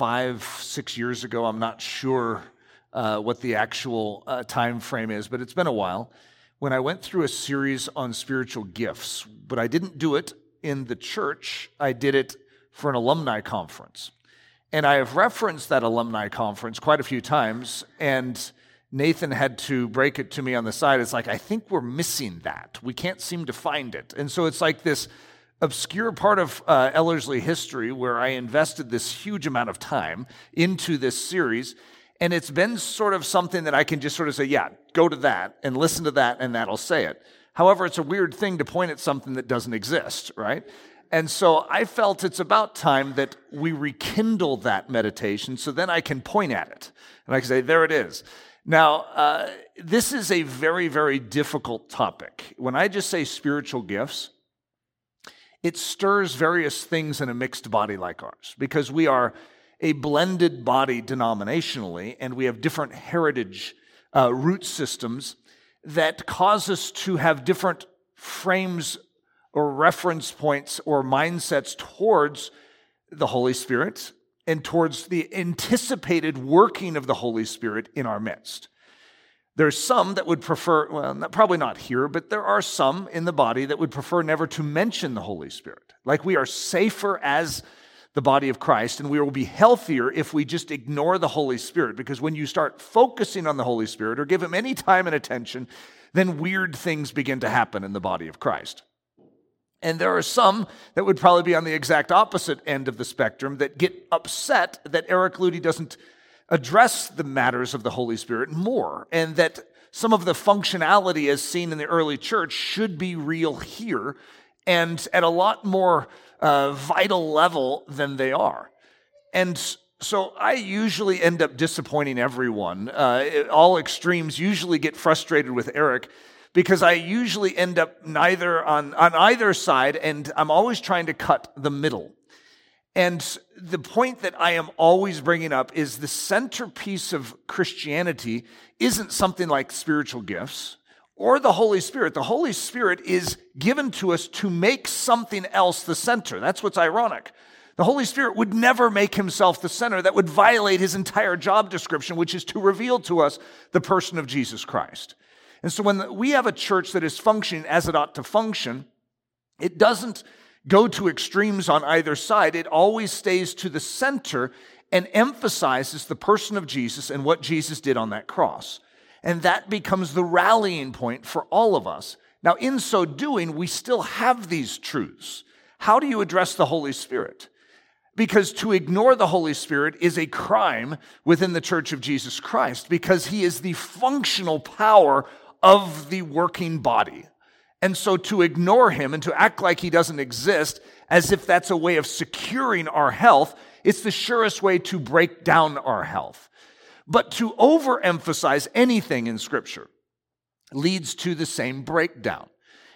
Five, six years ago. I'm not sure uh, what the actual uh, time frame is, but it's been a while. When I went through a series on spiritual gifts, but I didn't do it in the church. I did it for an alumni conference. And I have referenced that alumni conference quite a few times, and Nathan had to break it to me on the side. It's like, I think we're missing that. We can't seem to find it. And so it's like this obscure part of uh, Ellerslie history where I invested this huge amount of time into this series. And it's been sort of something that I can just sort of say, yeah, go to that and listen to that, and that'll say it. However, it's a weird thing to point at something that doesn't exist, right? And so I felt it's about time that we rekindle that meditation so then I can point at it. And I can say, there it is. Now, uh, this is a very, very difficult topic. When I just say spiritual gifts, it stirs various things in a mixed body like ours because we are a blended body denominationally and we have different heritage uh, root systems that cause us to have different frames or reference points or mindsets towards the Holy Spirit and towards the anticipated working of the Holy Spirit in our midst. There's some that would prefer, well, not, probably not here, but there are some in the body that would prefer never to mention the Holy Spirit. Like we are safer as the body of Christ, and we will be healthier if we just ignore the Holy Spirit. Because when you start focusing on the Holy Spirit or give Him any time and attention, then weird things begin to happen in the body of Christ. And there are some that would probably be on the exact opposite end of the spectrum that get upset that Eric Ludy doesn't address the matters of the Holy Spirit more, and that some of the functionality as seen in the early church should be real here and at a lot more uh, vital level than they are. And so I usually end up disappointing everyone. Uh, all extremes usually get frustrated with Eric because I usually end up neither on, on either side, and I'm always trying to cut the middle. And the point that I am always bringing up is the centerpiece of Christianity isn't something like spiritual gifts or the Holy Spirit. The Holy Spirit is given to us to make something else the center. That's what's ironic. The Holy Spirit would never make himself the center. That would violate his entire job description, which is to reveal to us the person of Jesus Christ. And so when we have a church that is functioning as it ought to function, it doesn't go to extremes on either side. It always stays to the center and emphasizes the person of Jesus and what Jesus did on that cross. And that becomes the rallying point for all of us. Now, in so doing, we still have these truths. How do you address the Holy Spirit? Because to ignore the Holy Spirit is a crime within the church of Jesus Christ because he is the functional power of the working body. And so to ignore him and to act like he doesn't exist as if that's a way of securing our health, it's the surest way to break down our health. But to overemphasize anything in scripture leads to the same breakdown.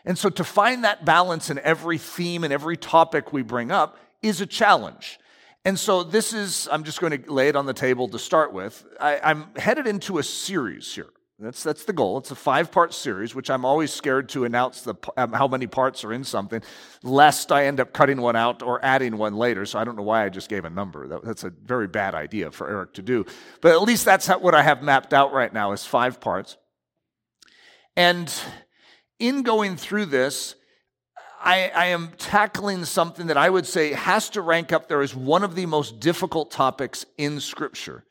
And so to find that balance in every theme and every topic we bring up is a challenge. And so this is, I'm just going to lay it on the table to start with. I, am headed into a series here. That's, that's the goal. It's a five part series, which I'm always scared to announce the, um, how many parts are in something, lest I end up cutting one out or adding one later. So I don't know why I just gave a number. That, that's a very bad idea for Eric to do. But at least that's what I have mapped out right now is five parts. And in going through this, I, I am tackling something that I would say has to rank up there as one of the most difficult topics in Scripture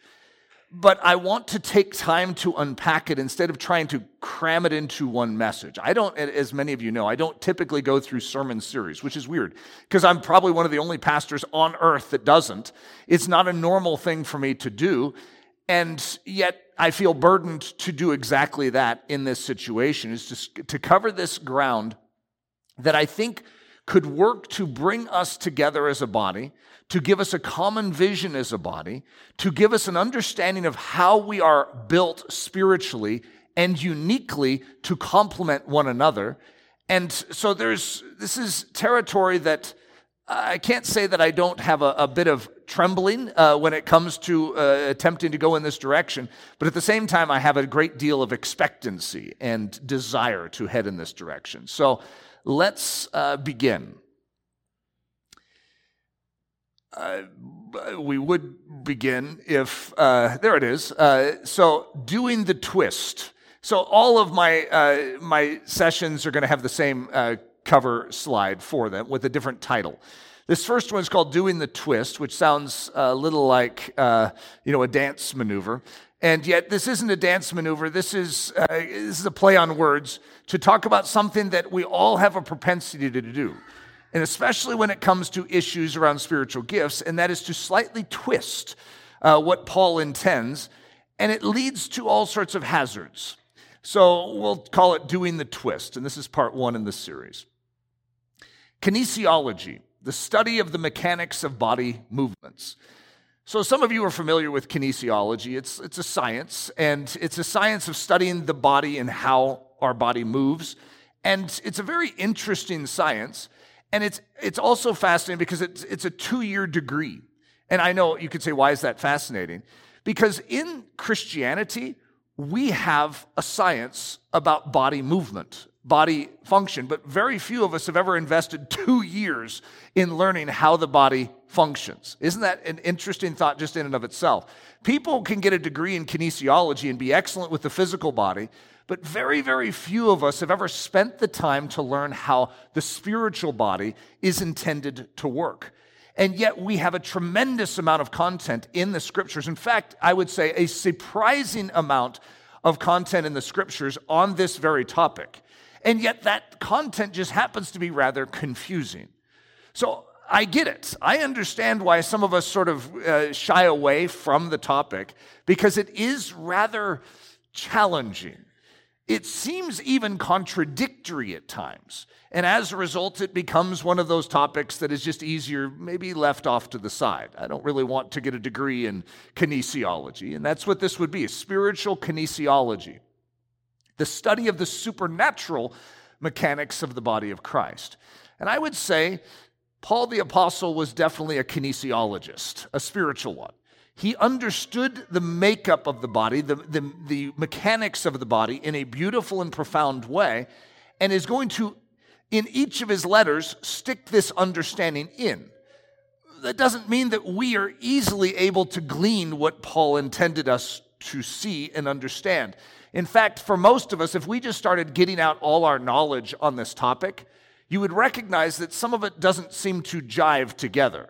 but I want to take time to unpack it instead of trying to cram it into one message. I don't, as many of you know, I don't typically go through sermon series, which is weird because I'm probably one of the only pastors on earth that doesn't. It's not a normal thing for me to do. And yet I feel burdened to do exactly that in this situation is to, to cover this ground that I think could work to bring us together as a body, to give us a common vision as a body, to give us an understanding of how we are built spiritually and uniquely to complement one another. And so there's this is territory that I can't say that I don't have a, a bit of trembling uh, when it comes to uh, attempting to go in this direction, but at the same time, I have a great deal of expectancy and desire to head in this direction. So let's uh, begin. Uh, we would begin if, uh, there it is. Uh, so, doing the twist. So, all of my, my sessions are going to have the same cover slide for them with a different title. This first one is called Doing the Twist, which sounds a little like, uh, you know, a dance maneuver. And yet, this isn't a dance maneuver. This is, uh, this is a play on words to talk about something that we all have a propensity to do. And especially when it comes to issues around spiritual gifts, and that is to slightly twist uh, what Paul intends. And it leads to all sorts of hazards. So we'll call it Doing the Twist. And this is part one in this series. Kinesiology, the study of the mechanics of body movements. So, some of you are familiar with kinesiology. It's, it's a science, and it's a science of studying the body and how our body moves. And it's a very interesting science. And it's, it's also fascinating because it's, it's a two year degree. And I know you could say, why is that fascinating? Because in Christianity, we have a science about body movement body function, but very few of us have ever invested two years in learning how the body functions. Isn't that an interesting thought just in and of itself? People can get a degree in kinesiology and be excellent with the physical body, but very, very few of us have ever spent the time to learn how the spiritual body is intended to work. And yet, we have a tremendous amount of content in the scriptures. In fact, I would say a surprising amount of content in the scriptures on this very topic. And yet that content just happens to be rather confusing. So I get it. I understand why some of us sort of uh, shy away from the topic because it is rather challenging. It seems even contradictory at times. And as a result, it becomes one of those topics that is just easier, maybe left off to the side. I don't really want to get a degree in kinesiology. And that's what this would be spiritual kinesiology the study of the supernatural mechanics of the body of Christ. And I would say Paul the Apostle was definitely a kinesiologist, a spiritual one. He understood the makeup of the body, the, the, the mechanics of the body in a beautiful and profound way, and is going to, in each of his letters, stick this understanding in. That doesn't mean that we are easily able to glean what Paul intended us to see and understand. In fact, for most of us, if we just started getting out all our knowledge on this topic, you would recognize that some of it doesn't seem to jive together.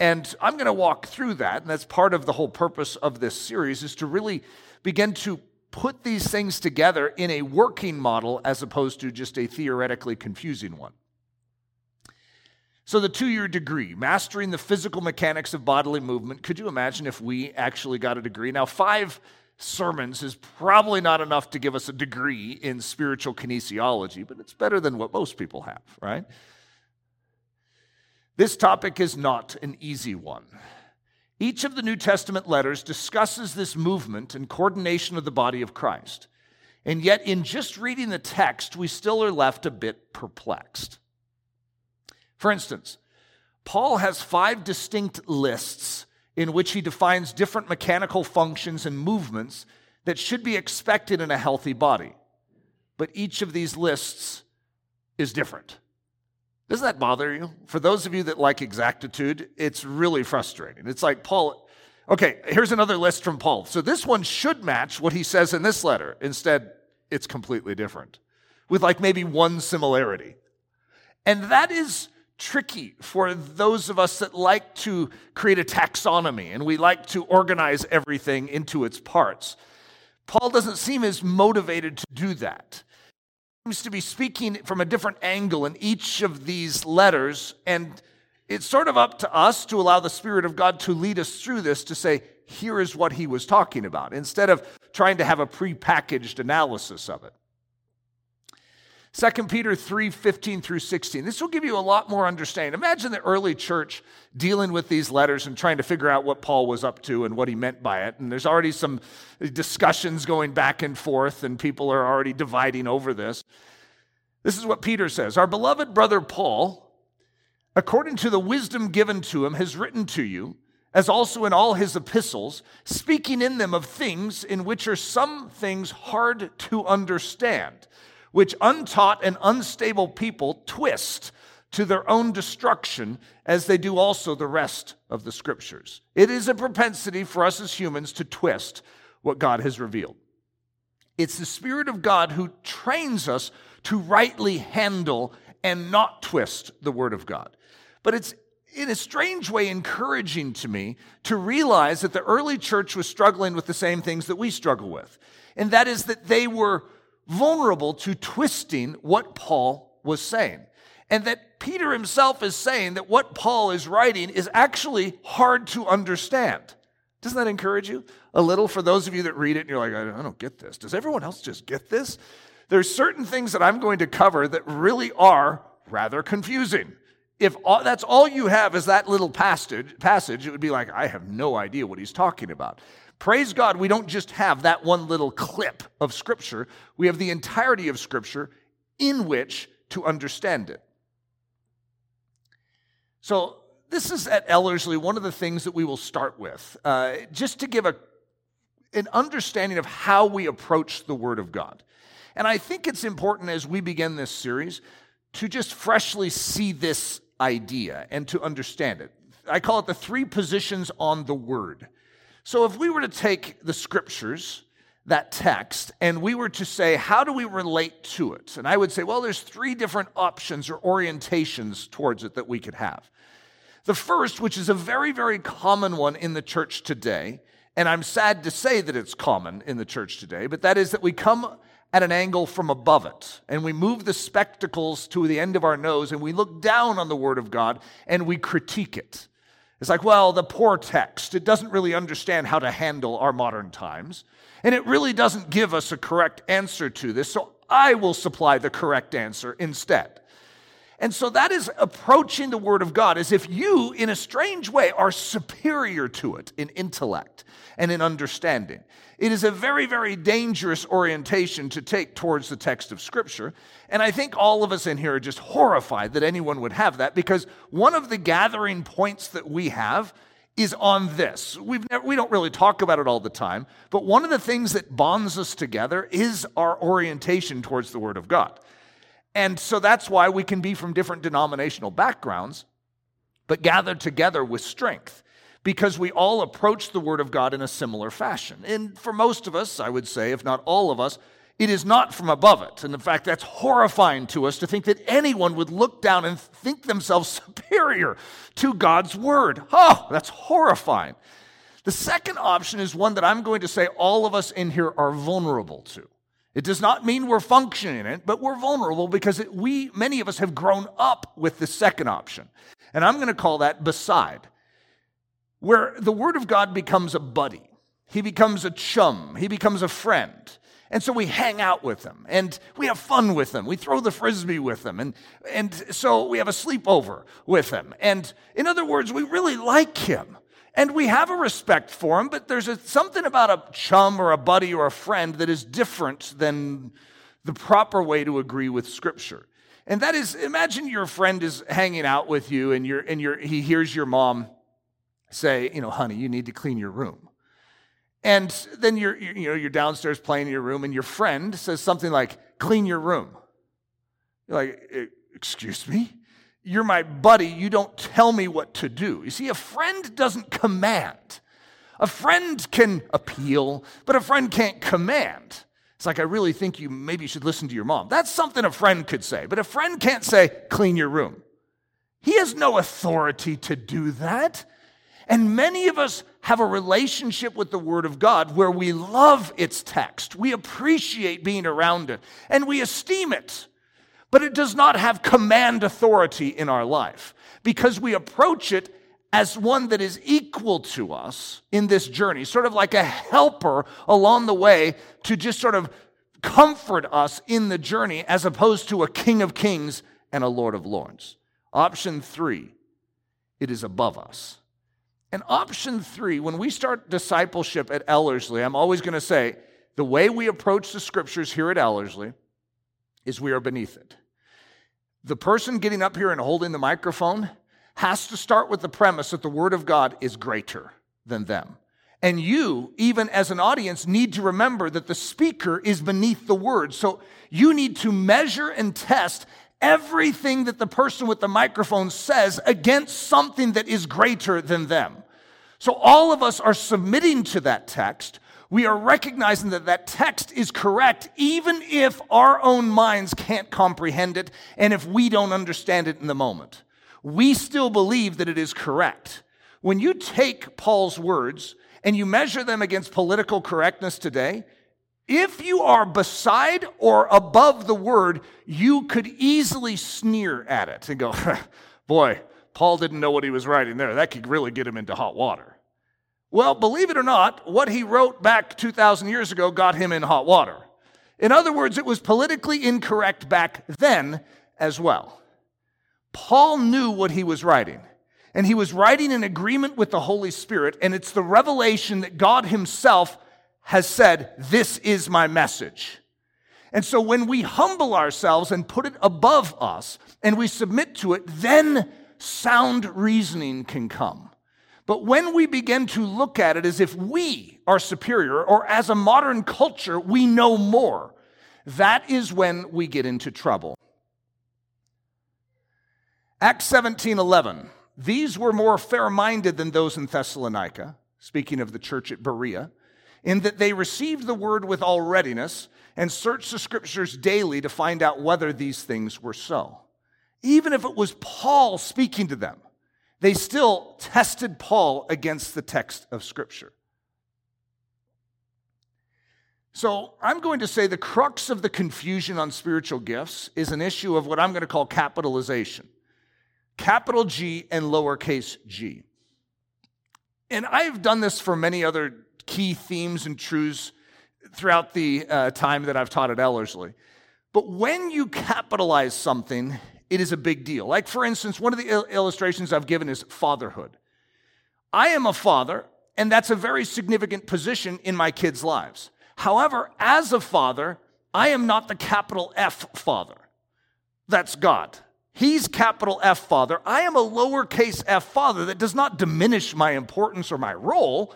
And I'm going to walk through that, and that's part of the whole purpose of this series is to really begin to put these things together in a working model as opposed to just a theoretically confusing one. So, the two year degree, mastering the physical mechanics of bodily movement. Could you imagine if we actually got a degree? Now, five sermons is probably not enough to give us a degree in spiritual kinesiology, but it's better than what most people have, right? This topic is not an easy one. Each of the New Testament letters discusses this movement and coordination of the body of Christ. And yet, in just reading the text, we still are left a bit perplexed. For instance, Paul has five distinct lists in which he defines different mechanical functions and movements that should be expected in a healthy body. But each of these lists is different. Doesn't that bother you? For those of you that like exactitude, it's really frustrating. It's like Paul, okay, here's another list from Paul. So this one should match what he says in this letter. Instead, it's completely different, with like maybe one similarity. And that is tricky for those of us that like to create a taxonomy and we like to organize everything into its parts. Paul doesn't seem as motivated to do that. Seems to be speaking from a different angle in each of these letters, and it's sort of up to us to allow the Spirit of God to lead us through this to say, here is what he was talking about, instead of trying to have a prepackaged analysis of it. 2 Peter 3 15 through 16. This will give you a lot more understanding. Imagine the early church dealing with these letters and trying to figure out what Paul was up to and what he meant by it. And there's already some discussions going back and forth, and people are already dividing over this. This is what Peter says Our beloved brother Paul, according to the wisdom given to him, has written to you, as also in all his epistles, speaking in them of things in which are some things hard to understand which untaught and unstable people twist to their own destruction, as they do also the rest of the scriptures. It is a propensity for us as humans to twist what God has revealed. It's the Spirit of God who trains us to rightly handle and not twist the Word of God. But it's in a strange way encouraging to me to realize that the early church was struggling with the same things that we struggle with. And that is that they were vulnerable to twisting what Paul was saying. And that Peter himself is saying that what Paul is writing is actually hard to understand. Doesn't that encourage you a little for those of you that read it and you're like, I don't get this? Does everyone else just get this? There's certain things that I'm going to cover that really are rather confusing. If all, that's all you have is that little passage, passage, it would be like, I have no idea what he's talking about. Praise God, we don't just have that one little clip of Scripture, we have the entirety of Scripture in which to understand it. So, this is at Ellerslie one of the things that we will start with, uh, just to give a, an understanding of how we approach the Word of God. And I think it's important as we begin this series to just freshly see this idea and to understand it. I call it the three positions on the Word. So, if we were to take the scriptures, that text, and we were to say, how do we relate to it? And I would say, well, there's three different options or orientations towards it that we could have. The first, which is a very, very common one in the church today, and I'm sad to say that it's common in the church today, but that is that we come at an angle from above it, and we move the spectacles to the end of our nose, and we look down on the Word of God and we critique it. It's like, well, the poor text, it doesn't really understand how to handle our modern times. And it really doesn't give us a correct answer to this. So I will supply the correct answer instead. And so that is approaching the Word of God as if you, in a strange way, are superior to it in intellect and in understanding. It is a very, very dangerous orientation to take towards the text of Scripture. And I think all of us in here are just horrified that anyone would have that because one of the gathering points that we have is on this. We've never, we don't really talk about it all the time, but one of the things that bonds us together is our orientation towards the Word of God. And so that's why we can be from different denominational backgrounds, but gathered together with strength because we all approach the Word of God in a similar fashion. And for most of us, I would say, if not all of us, it is not from above it. And in fact, that's horrifying to us to think that anyone would look down and think themselves superior to God's Word. Oh, that's horrifying. The second option is one that I'm going to say all of us in here are vulnerable to. It does not mean we're functioning in it, but we're vulnerable because it, we, many of us, have grown up with the second option. And I'm going to call that beside where the Word of God becomes a buddy. He becomes a chum. He becomes a friend. And so we hang out with them and we have fun with them. We throw the frisbee with them. And, and so we have a sleepover with them. And in other words, we really like him and we have a respect for him, but there's a, something about a chum or a buddy or a friend that is different than the proper way to agree with Scripture. And that is, imagine your friend is hanging out with you and, you're, and you're, he hears your mom say, you know, honey, you need to clean your room. And then you're, you know, you're downstairs playing in your room, and your friend says something like, clean your room. You're like, excuse me? You're my buddy. You don't tell me what to do. You see, a friend doesn't command. A friend can appeal, but a friend can't command. It's like, I really think you maybe should listen to your mom. That's something a friend could say, but a friend can't say, clean your room. He has no authority to do that. And many of us have a relationship with the Word of God where we love its text, we appreciate being around it, and we esteem it. But it does not have command authority in our life because we approach it as one that is equal to us in this journey, sort of like a helper along the way to just sort of comfort us in the journey as opposed to a King of Kings and a Lord of Lords. Option three, it is above us. And option three, when we start discipleship at Ellerslie, I'm always going to say the way we approach the scriptures here at Ellerslie is we are beneath it. The person getting up here and holding the microphone has to start with the premise that the Word of God is greater than them. And you, even as an audience, need to remember that the speaker is beneath the Word. So you need to measure and test everything that the person with the microphone says against something that is greater than them. So all of us are submitting to that text. We are recognizing that that text is correct, even if our own minds can't comprehend it and if we don't understand it in the moment. We still believe that it is correct. When you take Paul's words and you measure them against political correctness today, if you are beside or above the word, you could easily sneer at it and go, boy, Paul didn't know what he was writing there. That could really get him into hot water. Well, believe it or not, what he wrote back 2,000 years ago got him in hot water. In other words, it was politically incorrect back then as well. Paul knew what he was writing, and he was writing in agreement with the Holy Spirit, and it's the revelation that God Himself has said, This is my message. And so when we humble ourselves and put it above us and we submit to it, then sound reasoning can come. But when we begin to look at it as if we are superior or as a modern culture, we know more, that is when we get into trouble. Acts 17 11. These were more fair minded than those in Thessalonica, speaking of the church at Berea in that they received the word with all readiness and searched the scriptures daily to find out whether these things were so. Even if it was Paul speaking to them, they still tested Paul against the text of scripture. So, I'm going to say the crux of the confusion on spiritual gifts is an issue of what I'm going to call capitalization capital G and lowercase g. And I've done this for many other key themes and truths throughout the uh, time that I've taught at Ellerslie. But when you capitalize something, it is a big deal. Like, for instance, one of the il- illustrations I've given is fatherhood. I am a father, and that's a very significant position in my kids' lives. However, as a father, I am not the capital F father. That's God. He's capital F father. I am a lowercase f father that does not diminish my importance or my role.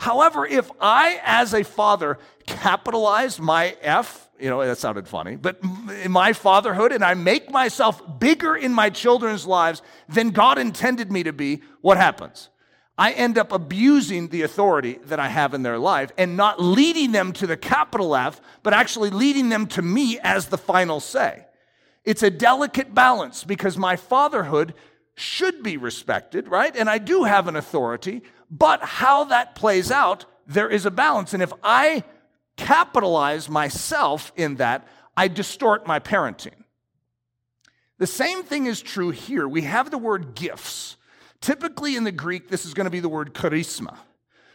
However, if I, as a father, capitalize my F, you know, that sounded funny, but in my fatherhood, and I make myself bigger in my children's lives than God intended me to be, what happens? I end up abusing the authority that I have in their life and not leading them to the capital F, but actually leading them to me as the final say. It's a delicate balance because my fatherhood should be respected, right? And I do have an authority, but how that plays out, there is a balance. And if I capitalize myself in that, I distort my parenting. The same thing is true here. We have the word gifts. Typically in the Greek, this is going to be the word charisma,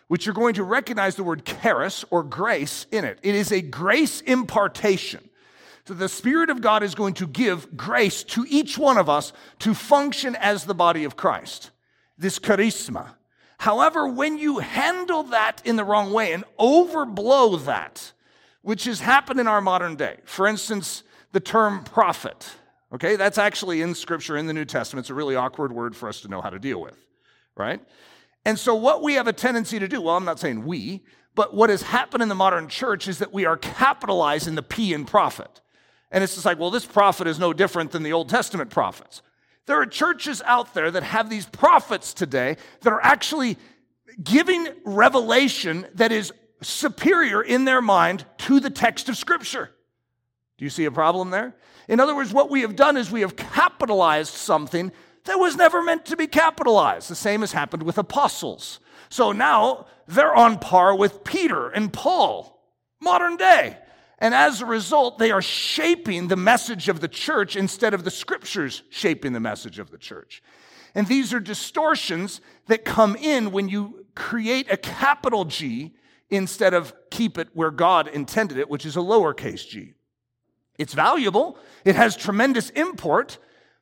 which you're going to recognize the word charis or grace in it. It is a grace impartation. So the Spirit of God is going to give grace to each one of us to function as the body of Christ. This charisma. However, when you handle that in the wrong way and overblow that, which has happened in our modern day, for instance, the term prophet, okay, that's actually in Scripture in the New Testament. It's a really awkward word for us to know how to deal with, right? And so, what we have a tendency to do, well, I'm not saying we, but what has happened in the modern church is that we are capitalizing the P in prophet. And it's just like, well, this prophet is no different than the Old Testament prophets. There are churches out there that have these prophets today that are actually giving revelation that is superior in their mind to the text of Scripture. Do you see a problem there? In other words, what we have done is we have capitalized something that was never meant to be capitalized. The same has happened with apostles. So now they're on par with Peter and Paul, modern day. And as a result, they are shaping the message of the church instead of the scriptures shaping the message of the church. And these are distortions that come in when you create a capital G instead of keep it where God intended it, which is a lowercase g. It's valuable, it has tremendous import,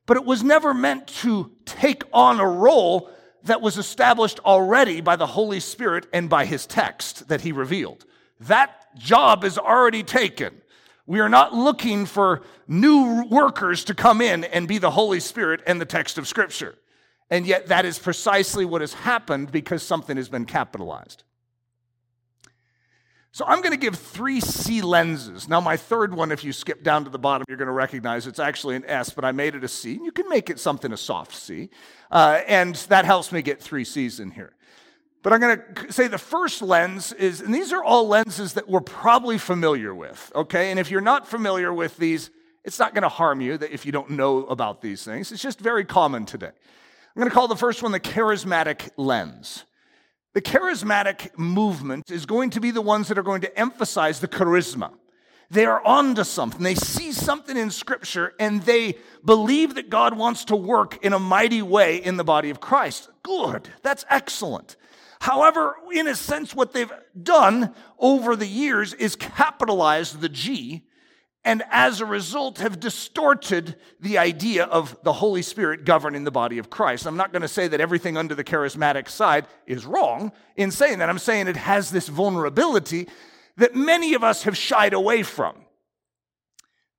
but it was never meant to take on a role that was established already by the Holy Spirit and by his text that he revealed. That job is already taken. We are not looking for new workers to come in and be the Holy Spirit and the text of Scripture. And yet, that is precisely what has happened because something has been capitalized. So, I'm going to give three C lenses. Now, my third one, if you skip down to the bottom, you're going to recognize it's actually an S, but I made it a C. You can make it something a soft C. Uh, and that helps me get three C's in here. But I'm going to say the first lens is, and these are all lenses that we're probably familiar with, okay? And if you're not familiar with these, it's not going to harm you that if you don't know about these things. It's just very common today. I'm going to call the first one the charismatic lens. The charismatic movement is going to be the ones that are going to emphasize the charisma. They are onto something. They see something in Scripture and they believe that God wants to work in a mighty way in the body of Christ. Good. That's excellent. However, in a sense, what they've done over the years is capitalized the G and as a result have distorted the idea of the Holy Spirit governing the body of Christ. I'm not going to say that everything under the charismatic side is wrong in saying that. I'm saying it has this vulnerability that many of us have shied away from.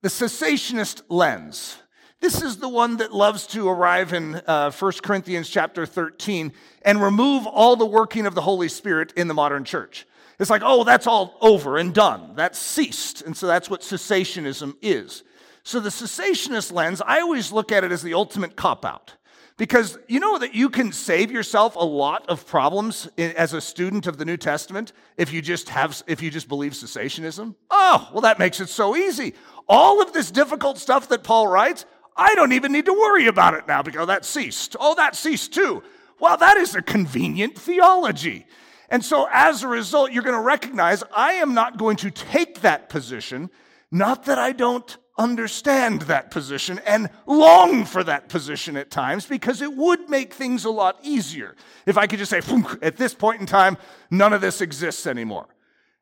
The cessationist lens. This is the one that loves to arrive in uh, 1 Corinthians chapter 13 and remove all the working of the Holy Spirit in the modern church. It's like, oh, that's all over and done. That's ceased. And so that's what cessationism is. So the cessationist lens, I always look at it as the ultimate cop out. Because you know that you can save yourself a lot of problems as a student of the New Testament if you just have if you just believe cessationism? Oh, well that makes it so easy. All of this difficult stuff that Paul writes, I don't even need to worry about it now because that ceased. Oh, that ceased too. Well, that is a convenient theology. And so, as a result, you're going to recognize I am not going to take that position, not that I don't understand that position and long for that position at times because it would make things a lot easier if I could just say, at this point in time, none of this exists anymore.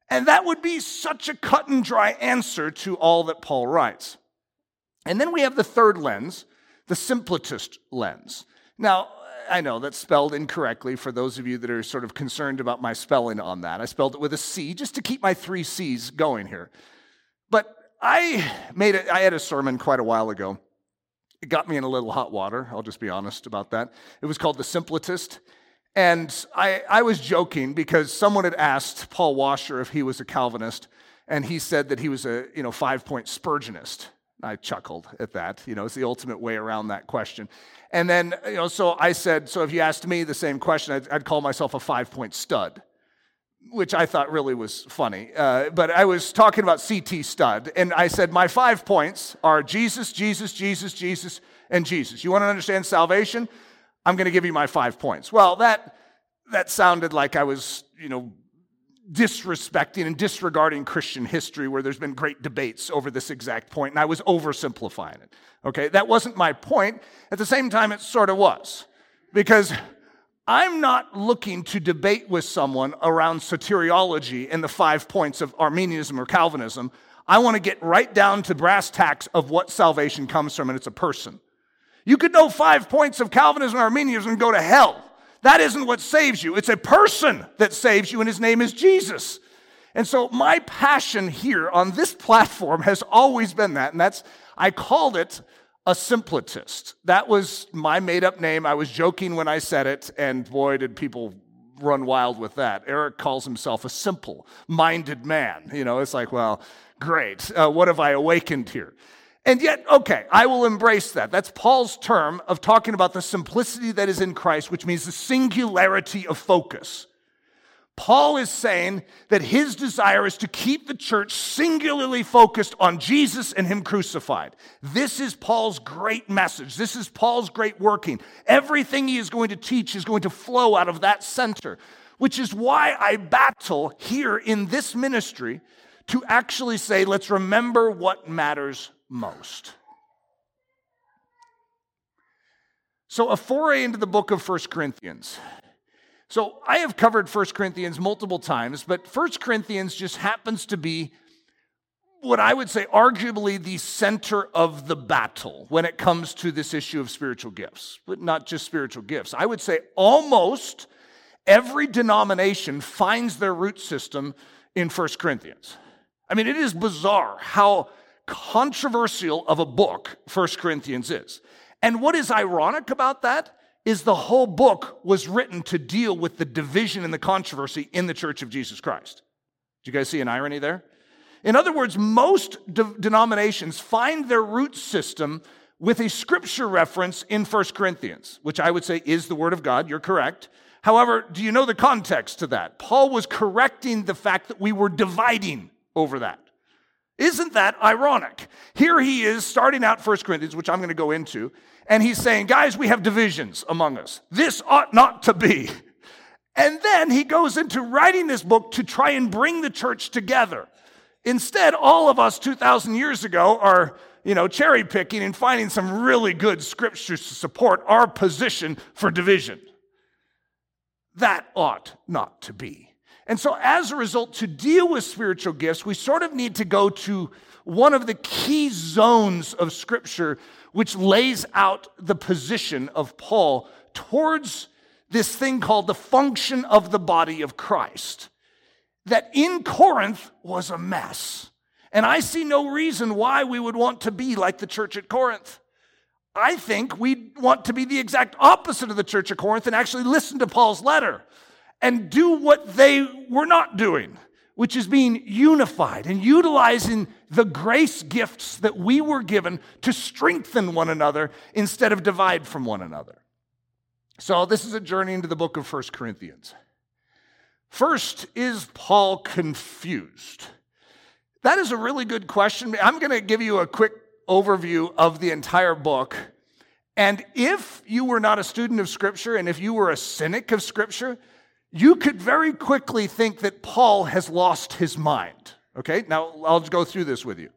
And that would be such a cut and dry answer to all that Paul writes. And then we have the third lens, the simpletist lens. Now, I know that's spelled incorrectly for those of you that are sort of concerned about my spelling on that. I spelled it with a C just to keep my three C's going here. But I made it, I had a sermon quite a while ago. It got me in a little hot water. I'll just be honest about that. It was called The Simpletist. And I, I was joking because someone had asked Paul Washer if he was a Calvinist, and he said that he was a you know, five point Spurgeonist. I chuckled at that. You know, it's the ultimate way around that question. And then, you know, so I said, so if you asked me the same question, I'd, I'd call myself a five point stud, which I thought really was funny. Uh, but I was talking about CT Studd, and I said, my five points are Jesus, Jesus, Jesus, Jesus, and Jesus. You want to understand salvation? I'm going to give you my five points. Well, that, that sounded like I was, you know, disrespecting and disregarding Christian history where there's been great debates over this exact point, and I was oversimplifying it. Okay, that wasn't my point. At the same time, it sort of was. Because I'm not looking to debate with someone around soteriology and the five points of Arminianism or Calvinism. I want to get right down to brass tacks of what salvation comes from, and it's a person. You could know five points of Calvinism and Arminianism and go to hell. That isn't what saves you. It's a person that saves you, and his name is Jesus. And so, my passion here on this platform has always been that, and that's, I called it a simpletist. That was my made up name. I was joking when I said it, and boy, did people run wild with that. Eric calls himself a simple minded man. You know, it's like, well, great. Uh, what have I awakened here? And yet, okay, I will embrace that. That's Paul's term of talking about the simplicity that is in Christ, which means the singularity of focus. Paul is saying that his desire is to keep the church singularly focused on Jesus and Him crucified. This is Paul's great message. This is Paul's great working. Everything he is going to teach is going to flow out of that center, which is why I battle here in this ministry to actually say, let's remember what matters most. So, a foray into the book of First Corinthians. So I have covered 1 Corinthians multiple times, but 1 Corinthians just happens to be what I would say arguably the center of the battle when it comes to this issue of spiritual gifts, but not just spiritual gifts. I would say almost every denomination finds their root system in 1 Corinthians. I mean, it is bizarre how controversial of a book 1 Corinthians is. And what is ironic about that is the whole book was written to deal with the division and the controversy in the church of Jesus Christ. Do you guys see an irony there? In other words, most de- denominations find their root system with a scripture reference in 1 Corinthians, which I would say is the Word of God. You're correct. However, do you know the context to that? Paul was correcting the fact that we were dividing over that. Isn't that ironic? Here he is starting out 1 Corinthians, which I'm going to go into, and he's saying, Guys, we have divisions among us. This ought not to be. And then he goes into writing this book to try and bring the church together. Instead, all of us 2,000 years ago are, you know, cherry picking and finding some really good scriptures to support our position for division. That ought not to be. And so, as a result, to deal with spiritual gifts, we sort of need to go to one of the key zones of Scripture which lays out the position of Paul towards this thing called the function of the body of Christ. That in Corinth was a mess. And I see no reason why we would want to be like the church at Corinth. I think we want to be the exact opposite of the church at Corinth and actually listen to Paul's letter and do what they were not doing which is being unified and utilizing the grace gifts that we were given to strengthen one another instead of divide from one another. So, this is a journey into the book of First Corinthians. First, is Paul confused? That is a really good question. I'm going to give you a quick overview of the entire book. And if you were not a student of Scripture and if you were a cynic of Scripture, you could very quickly think that Paul has lost his mind. Okay, now I'll go through this with you.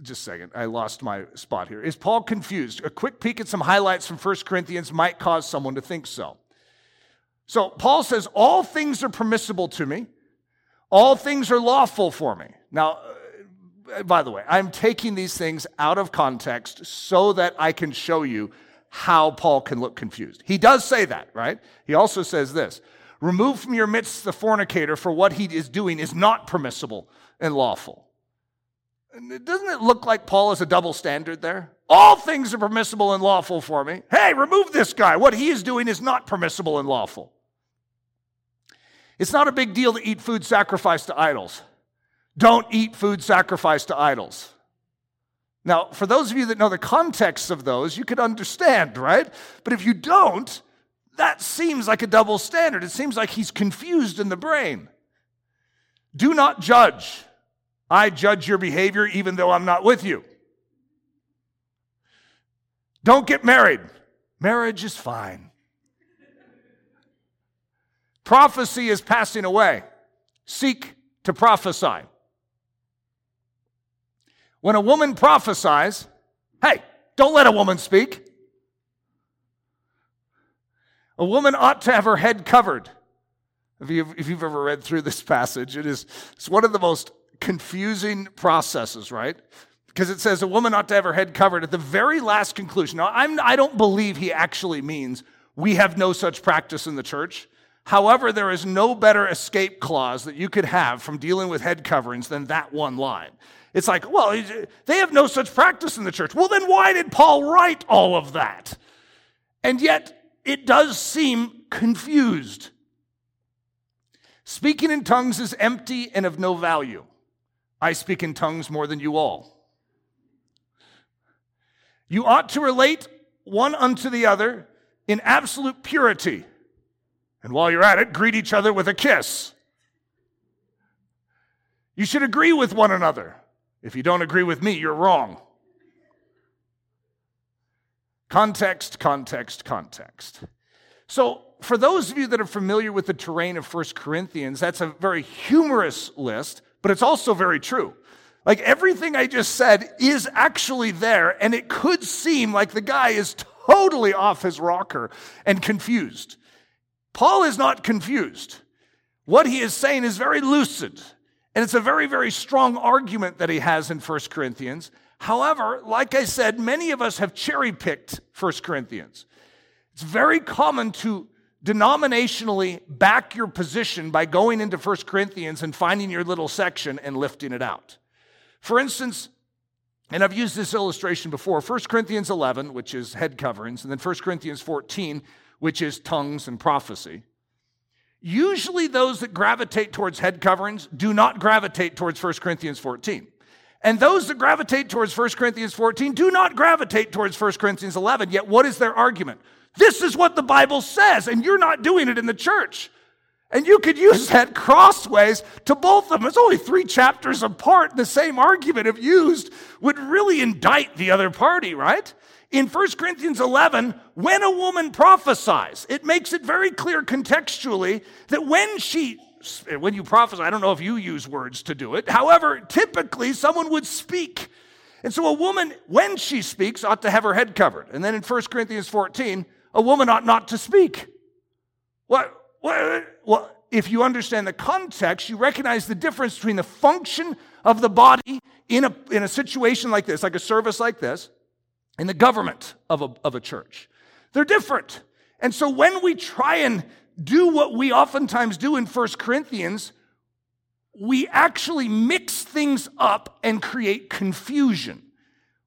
Just a second, I lost my spot here. Is Paul confused? A quick peek at some highlights from 1 Corinthians might cause someone to think so. So, Paul says, All things are permissible to me, all things are lawful for me. Now, uh, by the way, I'm taking these things out of context so that I can show you how Paul can look confused. He does say that, right? He also says this Remove from your midst the fornicator, for what he is doing is not permissible and lawful. Doesn't it look like Paul is a double standard there? All things are permissible and lawful for me. Hey, remove this guy. What he is doing is not permissible and lawful. It's not a big deal to eat food sacrificed to idols. Don't eat food sacrificed to idols. Now, for those of you that know the context of those, you could understand, right? But if you don't, that seems like a double standard. It seems like he's confused in the brain. Do not judge. I judge your behavior even though I'm not with you. Don't get married. Marriage is fine. Prophecy is passing away. Seek to prophesy. When a woman prophesies, hey, don't let a woman speak. A woman ought to have her head covered. If you've, if you've ever read through this passage, it is it's one of the most confusing processes, right? Because it says a woman ought to have her head covered at the very last conclusion. Now, I'm, I don't believe he actually means we have no such practice in the church. However, there is no better escape clause that you could have from dealing with head coverings than that one line. It's like, well, they have no such practice in the church. Well, then why did Paul write all of that? And yet, it does seem confused. Speaking in tongues is empty and of no value. I speak in tongues more than you all. You ought to relate one unto the other in absolute purity. And while you're at it, greet each other with a kiss. You should agree with one another. If you don't agree with me, you're wrong. Context, context, context. So, for those of you that are familiar with the terrain of First Corinthians, that's a very humorous list, but it's also very true. Like everything I just said is actually there, and it could seem like the guy is totally off his rocker and confused. Paul is not confused. What he is saying is very lucid, and it's a very, very strong argument that he has in 1 Corinthians. However, like I said, many of us have cherry picked 1 Corinthians. It's very common to denominationally back your position by going into 1 Corinthians and finding your little section and lifting it out. For instance, and I've used this illustration before 1 Corinthians 11, which is head coverings, and then 1 Corinthians 14, which is tongues and prophecy. Usually, those that gravitate towards head coverings do not gravitate towards 1 Corinthians 14. And those that gravitate towards 1 Corinthians 14 do not gravitate towards 1 Corinthians 11. Yet, what is their argument? This is what the Bible says, and you're not doing it in the church. And you could use that crossways to both of them. It's only three chapters apart. The same argument, if used, would really indict the other party, right? In 1 Corinthians 11, when a woman prophesies, it makes it very clear contextually that when she when you prophesy, I don't know if you use words to do it. However, typically someone would speak. And so a woman, when she speaks, ought to have her head covered. And then in 1 Corinthians 14, a woman ought not to speak. What? what well, if you understand the context, you recognize the difference between the function of the body in a, in a situation like this, like a service like this, and the government of a, of a church. They're different. And so when we try and do what we oftentimes do in First Corinthians, we actually mix things up and create confusion,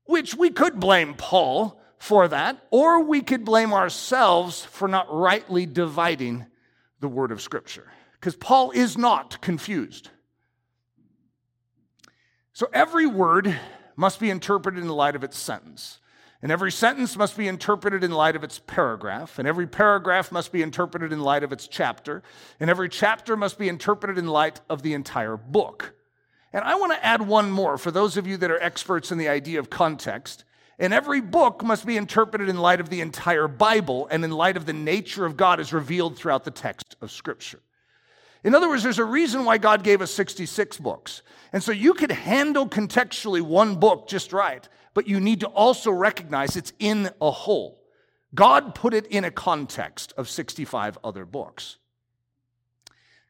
which we could blame Paul for that, or we could blame ourselves for not rightly dividing the word of Scripture. Because Paul is not confused. So every word must be interpreted in the light of its sentence. And every sentence must be interpreted in light of its paragraph, and every paragraph must be interpreted in light of its chapter, and every chapter must be interpreted in light of the entire book. And I want to add one more for those of you that are experts in the idea of context. And every book must be interpreted in light of the entire Bible and in light of the nature of God as revealed throughout the text of Scripture. In other words, there's a reason why God gave us 66 books. And so you could handle contextually one book just right, but you need to also recognize it's in a whole. God put it in a context of 65 other books.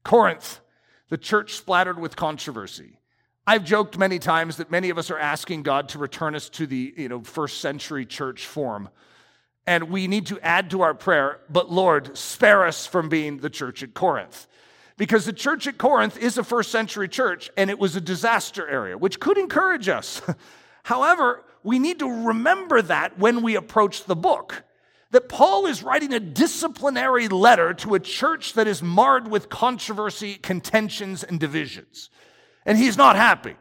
Corinth, the church splattered with controversy. I've joked many times that many of us are asking God to return us to the you know, first century church form. And we need to add to our prayer, but Lord, spare us from being the church at Corinth. Because the church at Corinth is a first century church and it was a disaster area, which could encourage us. However, we need to remember that when we approach the book. That Paul is writing a disciplinary letter to a church that is marred with controversy, contentions, and divisions and he's not happy.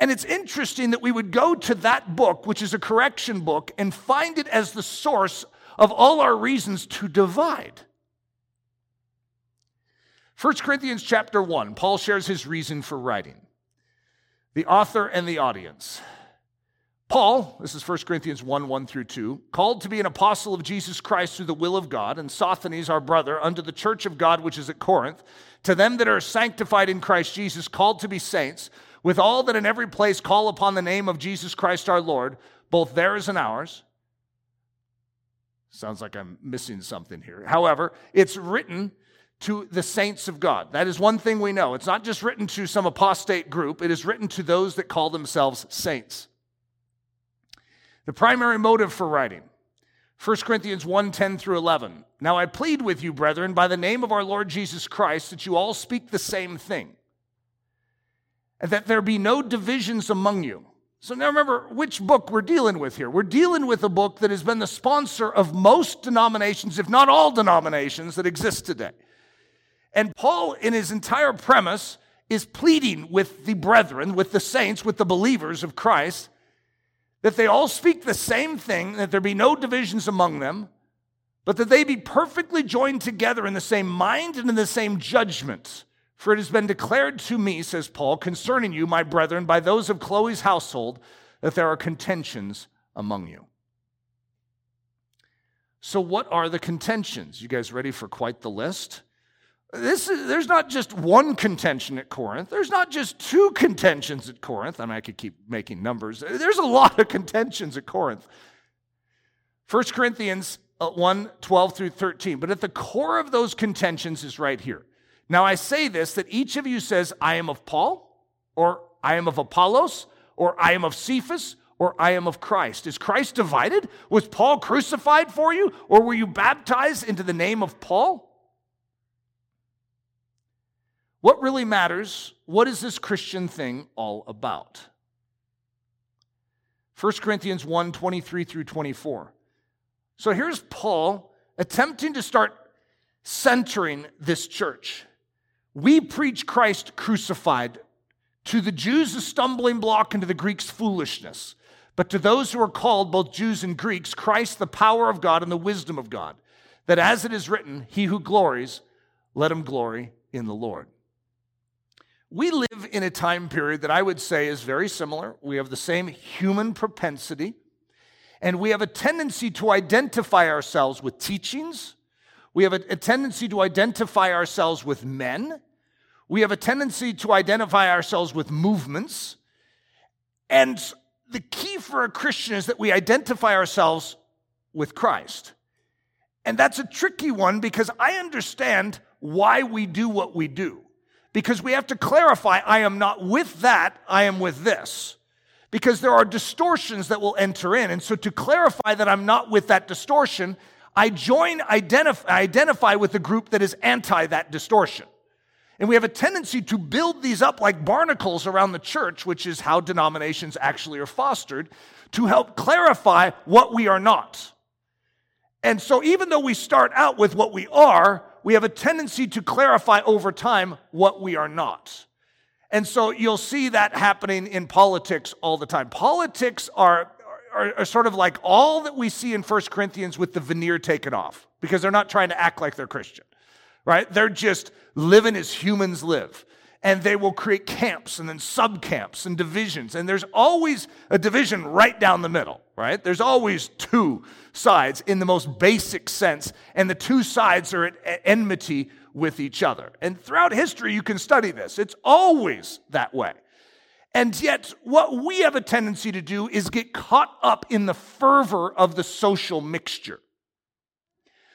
And it's interesting that we would go to that book, which is a correction book, and find it as the source of all our reasons to divide. 1 Corinthians chapter 1, Paul shares his reason for writing. The author and the audience. Paul, this is 1 Corinthians 1 1 through 2, called to be an apostle of Jesus Christ through the will of God, and Sosthenes, our brother, unto the church of God which is at Corinth, to them that are sanctified in Christ Jesus, called to be saints, with all that in every place call upon the name of Jesus Christ our Lord, both theirs and ours. Sounds like I'm missing something here. However, it's written to the saints of God. That is one thing we know. It's not just written to some apostate group, it is written to those that call themselves saints. The primary motive for writing 1 Corinthians 1 10 through 11. Now I plead with you, brethren, by the name of our Lord Jesus Christ, that you all speak the same thing, and that there be no divisions among you. So now remember which book we're dealing with here. We're dealing with a book that has been the sponsor of most denominations, if not all denominations, that exist today. And Paul, in his entire premise, is pleading with the brethren, with the saints, with the believers of Christ, that they all speak the same thing, that there be no divisions among them, but that they be perfectly joined together in the same mind and in the same judgment. For it has been declared to me, says Paul, concerning you, my brethren, by those of Chloe's household, that there are contentions among you. So, what are the contentions? You guys ready for quite the list? This is, there's not just one contention at Corinth. There's not just two contentions at Corinth. I mean, I could keep making numbers. There's a lot of contentions at Corinth. 1 Corinthians uh, 1 12 through 13. But at the core of those contentions is right here. Now I say this that each of you says, I am of Paul, or I am of Apollos, or I am of Cephas, or I am of Christ. Is Christ divided? Was Paul crucified for you, or were you baptized into the name of Paul? What really matters? What is this Christian thing all about? 1 Corinthians 1 23 through 24. So here's Paul attempting to start centering this church. We preach Christ crucified. To the Jews, a stumbling block, and to the Greeks, foolishness. But to those who are called, both Jews and Greeks, Christ, the power of God and the wisdom of God. That as it is written, He who glories, let him glory in the Lord. We live in a time period that I would say is very similar. We have the same human propensity, and we have a tendency to identify ourselves with teachings. We have a, a, tendency to identify ourselves with men. We have a tendency to identify ourselves with movements. And the key for a Christian is that we identify ourselves with Christ. And that's a tricky one because I understand why we do what we do because we have to clarify I am not with that, I am with this. Because there are distortions that will enter in. And so to clarify that I'm not with that distortion, I join, identif- identify with the group that is anti that distortion. And we have a tendency to build these up like barnacles around the church, which is how denominations actually are fostered, to help clarify what we are not. And so, even though we start out with what we are, we have a tendency to clarify over time what we are not. And so you'll see that happening in politics all the time. Politics are, are, are, sort of like all that we see in 1 Corinthians with the veneer taken off because they're not trying to act like they're Christian, right? They're just living as humans live and they will create camps and then subcamps and divisions. And there's always a division right down the middle, right? There's always two sides in the most basic sense, and the two sides are at enmity with each other. And throughout history, you can study this. It's always that way. And yet, what we have a tendency to do is get caught up in the fervor of the social mixture.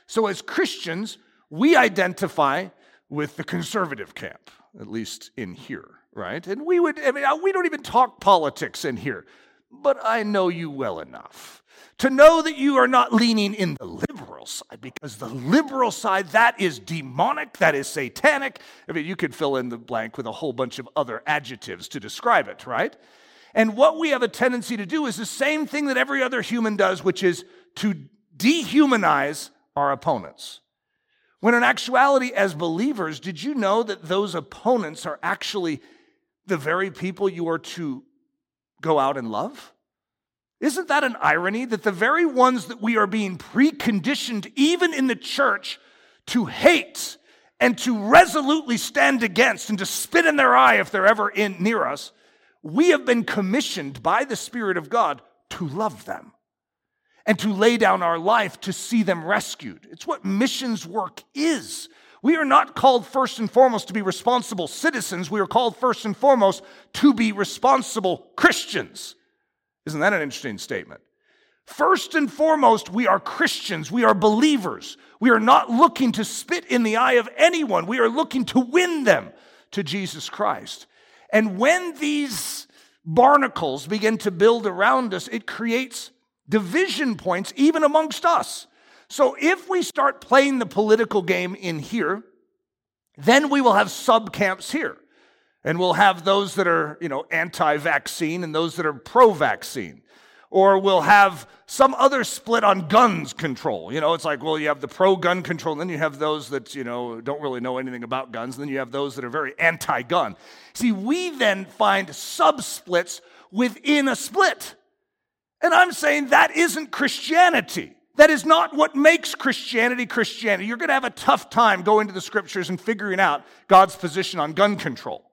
So, as Christians, we identify with the conservative camp at least in here, right? And we would, I mean, we don't even talk politics in here, but I know you well enough to know that you are not leaning in the liberal side because the liberal side, that is demonic, that is satanic. I mean, you could fill in the blank with a whole bunch of other adjectives to describe it, right? And what we have a tendency to do is the same thing that every other human does, which is to dehumanize our opponents. When in actuality, as believers, did you know that those opponents are actually the very people you are to go out and love? Isn't that an irony that the very ones that we are being preconditioned, even in the church, to hate and to resolutely stand against and to spit in their eye if they're ever in near us, we have been commissioned by the Spirit of God to love them and to lay down our life to see them rescued. It's what missions work is. We are not called first and foremost to be responsible citizens. We are called first and foremost to be responsible Christians. Isn't that an interesting statement? First and foremost, we are Christians. We are believers. We are not looking to spit in the eye of anyone. We are looking to win them to Jesus Christ. And when these barnacles begin to build around us, it creates division points even amongst us. So if we start playing the political game in here, then we will have sub camps here. And we'll have those that are, you know, anti-vaccine and those that are pro-vaccine. Or we'll have some other split on guns control. You know, it's like, well, you have the pro-gun control, and then you have those that, you know, don't really know anything about guns, and then you have those that are very anti-gun. See, we then find sub-splits within a split. And I'm saying that isn't Christianity. That is not what makes Christianity Christianity. You're going to have a tough time going to the scriptures and figuring out God's position on gun control.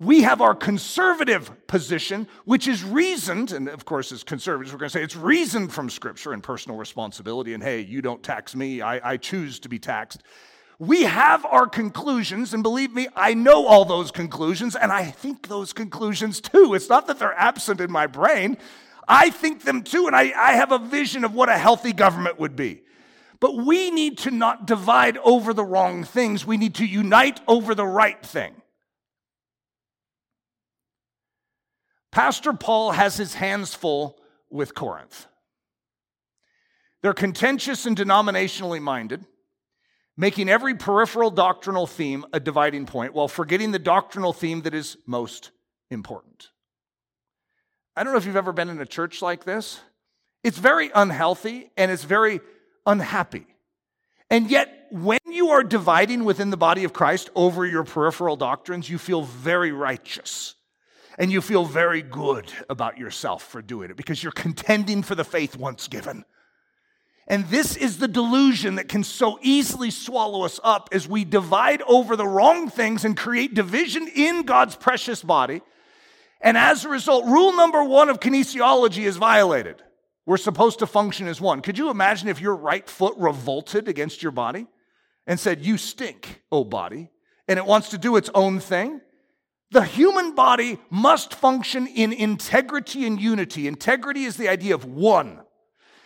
We have our conservative position, which is reasoned, and of course, as conservatives, we're going to say it's reasoned from Scripture and personal responsibility, and hey, you don't tax me, I, I choose to be taxed. We have our conclusions, and believe me, I know all those conclusions, and I think those conclusions too. It's not that they're absent in my brain. I think them too, and I, I have a vision of what a healthy government would be. But we need to not divide over the wrong things. We need to unite over the right thing. Pastor Paul has his hands full with Corinth. They're contentious and denominationally minded, making every peripheral doctrinal theme a dividing point while forgetting the doctrinal theme that is most important. I don't know if you've ever been in a church like this. It's very unhealthy and it's very unhappy. And yet, when you are dividing within the body of Christ over your peripheral doctrines, you feel very righteous and you feel very good about yourself for doing it because you're contending for the faith once given. And this is the delusion that can so easily swallow us up as we divide over the wrong things and create division in God's precious body. And as a result, rule number one of kinesiology is violated. We're supposed to function as one. Could you imagine if your right foot revolted against your body and said, You stink, oh body, and it wants to do its own thing? The human body must function in integrity and unity. Integrity is the idea of one.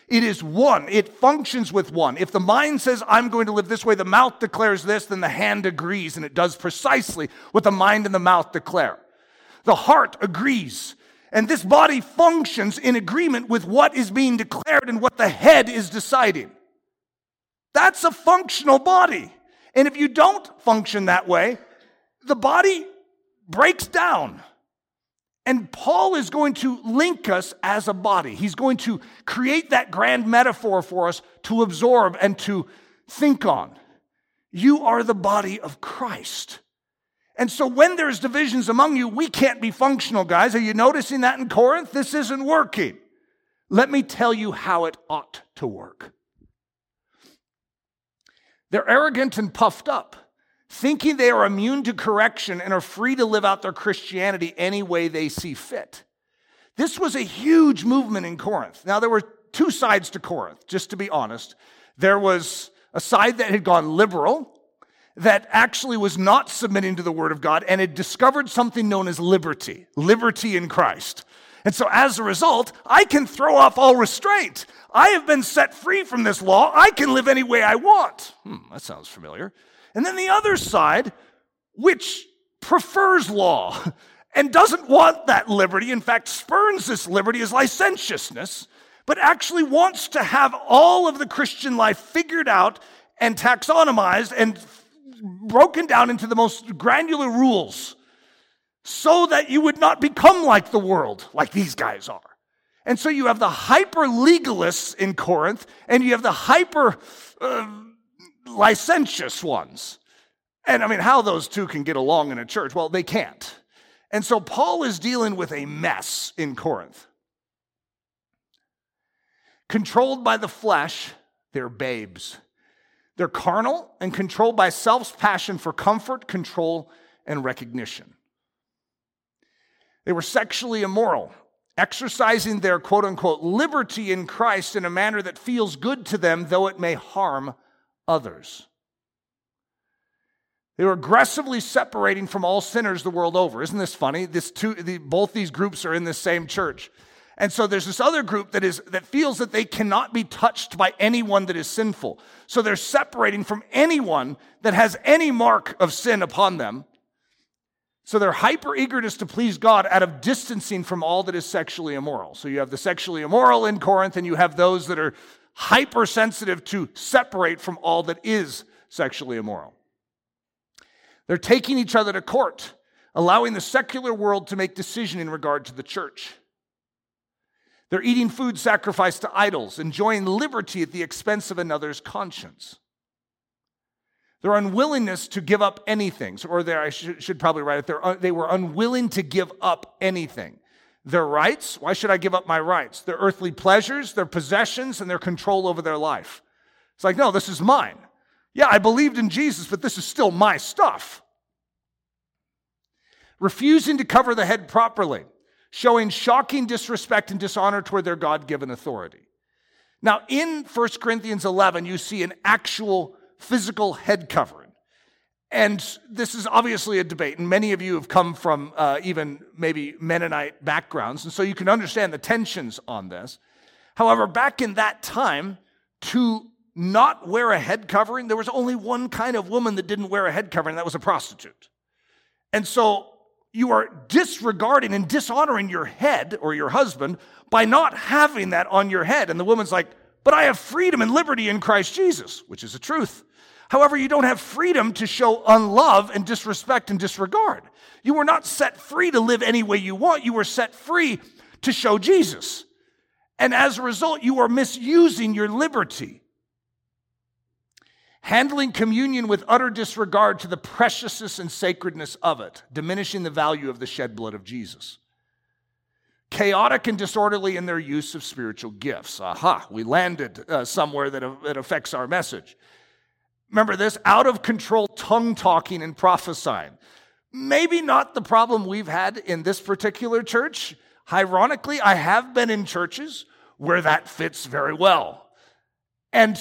It is one. It functions with one. If the mind says, I'm going to live this way, the mouth declares this, then the hand agrees, and it does precisely what the mind and the mouth declare. The heart agrees. And this body functions in agreement with what is being declared and what the head is deciding. That's a functional body. And if you don't function that way, the body breaks down. And Paul is going to link us as a body. He's going to create that grand metaphor for us to absorb and to think on. You are the body of Christ. And so when there's divisions among you, we can't be functional, guys. Are you noticing that in Corinth? This isn't working. Let me tell you how it ought to work. They're arrogant and puffed up, thinking they are immune to correction and are free to live out their Christianity any way they see fit. This was a huge movement in Corinth. Now, there were two sides to Corinth, just to be honest. There was a side that had gone liberal, that actually was not submitting to the Word of God and had discovered something known as liberty, liberty in Christ. And so as a result, I can throw off all restraint. I have been set free from this law. I can live any way I want. Hmm, that sounds familiar. And then the other side, which prefers law and doesn't want that liberty, in fact, spurns this liberty as licentiousness, but actually wants to have all of the Christian life figured out and taxonomized and broken down into the most granular rules so that you would not become like the world, like these guys are. And so you have the hyper legalists in Corinth, and you have the hyper uh, licentious ones. And I mean, how those two can get along in a church? Well, they can't. And so Paul is dealing with a mess in Corinth. Controlled by the flesh, they're babes. They're carnal and controlled by self's passion for comfort, control, and recognition. They were sexually immoral, exercising their quote unquote liberty in Christ in a manner that feels good to them, though it may harm others. They were aggressively separating from all sinners the world over. Isn't this funny? This two, the, both these groups are in the same church. And so there's this other group that is that feels that they cannot be touched by anyone that is sinful. So they're separating from anyone that has any mark of sin upon them. So they're hyper eagerness to please God out of distancing from all that is sexually immoral. So you have the sexually immoral in Corinth, and you have those that are hypersensitive to separate from all that is sexually immoral. They're taking each other to court, allowing the secular world to make decision in regard to the church. They're eating food sacrificed to idols, enjoying liberty at the expense of another's conscience. Their unwillingness to give up anything, or I should, should probably write it, uh, they were unwilling to give up anything. Their rights, why should I give up my rights? Their earthly pleasures, their possessions, and their control over their life. It's like, no, this is mine. Yeah, I believed in Jesus, but this is still my stuff. Refusing to cover the head properly showing shocking disrespect and dishonor toward their God given authority. Now, in 1 Corinthians 11, you see an actual physical head covering. And this is obviously a debate, and many of you have come from uh, even maybe Mennonite backgrounds, and so you can understand the tensions on this. However, back in that time, to not wear a head covering, there was only one kind of woman that didn't wear a head covering, and that was a prostitute. And so you are disregarding and dishonoring your head or your husband by not having that on your head. And the woman's like, But I have freedom and liberty in Christ Jesus, which is the truth. However, you don't have freedom to show unlove and disrespect and disregard. You were not set free to live any way you want. You were set free to show Jesus. And as a result, you are misusing your liberty. Handling communion with utter disregard to the preciousness and sacredness of it, diminishing the value of the shed blood of Jesus. Chaotic and disorderly in their use of spiritual gifts. Aha, we landed uh, somewhere that, uh, that affects our message. Remember this out of control tongue talking and prophesying. Maybe not the problem we've had in this particular church. Ironically, I have been in churches where that fits very well. And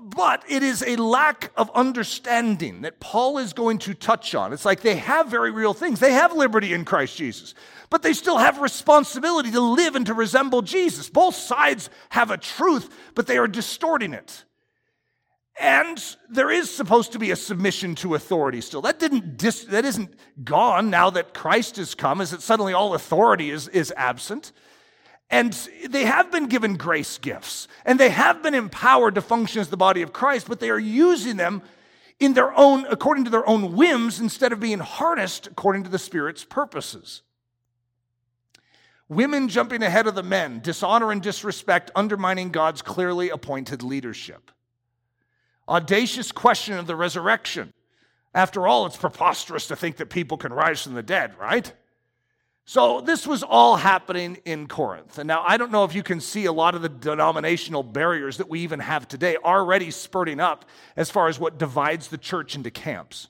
but it is a lack of understanding that Paul is going to touch on. It's like they have very real things. They have liberty in Christ Jesus, but they still have responsibility to live and to resemble Jesus. Both sides have a truth, but they are distorting it. And there is supposed to be a submission to authority still. That didn't dis, that isn't gone now that Christ has come, is that suddenly all authority is, is absent. And they have been given grace gifts, and they have been empowered to function as the body of Christ, but they are using them in their own, according to their own whims, instead of being harnessed according to the Spirit's purposes. Women jumping ahead of the men, dishonor and disrespect, undermining God's clearly appointed leadership audacious question of the resurrection. After all, it's preposterous to think that people can rise from the dead, right? So, this was all happening in Corinth. And now, I don't know if you can see a lot of the denominational barriers that we even have today already spurting up as far as what divides the church into camps.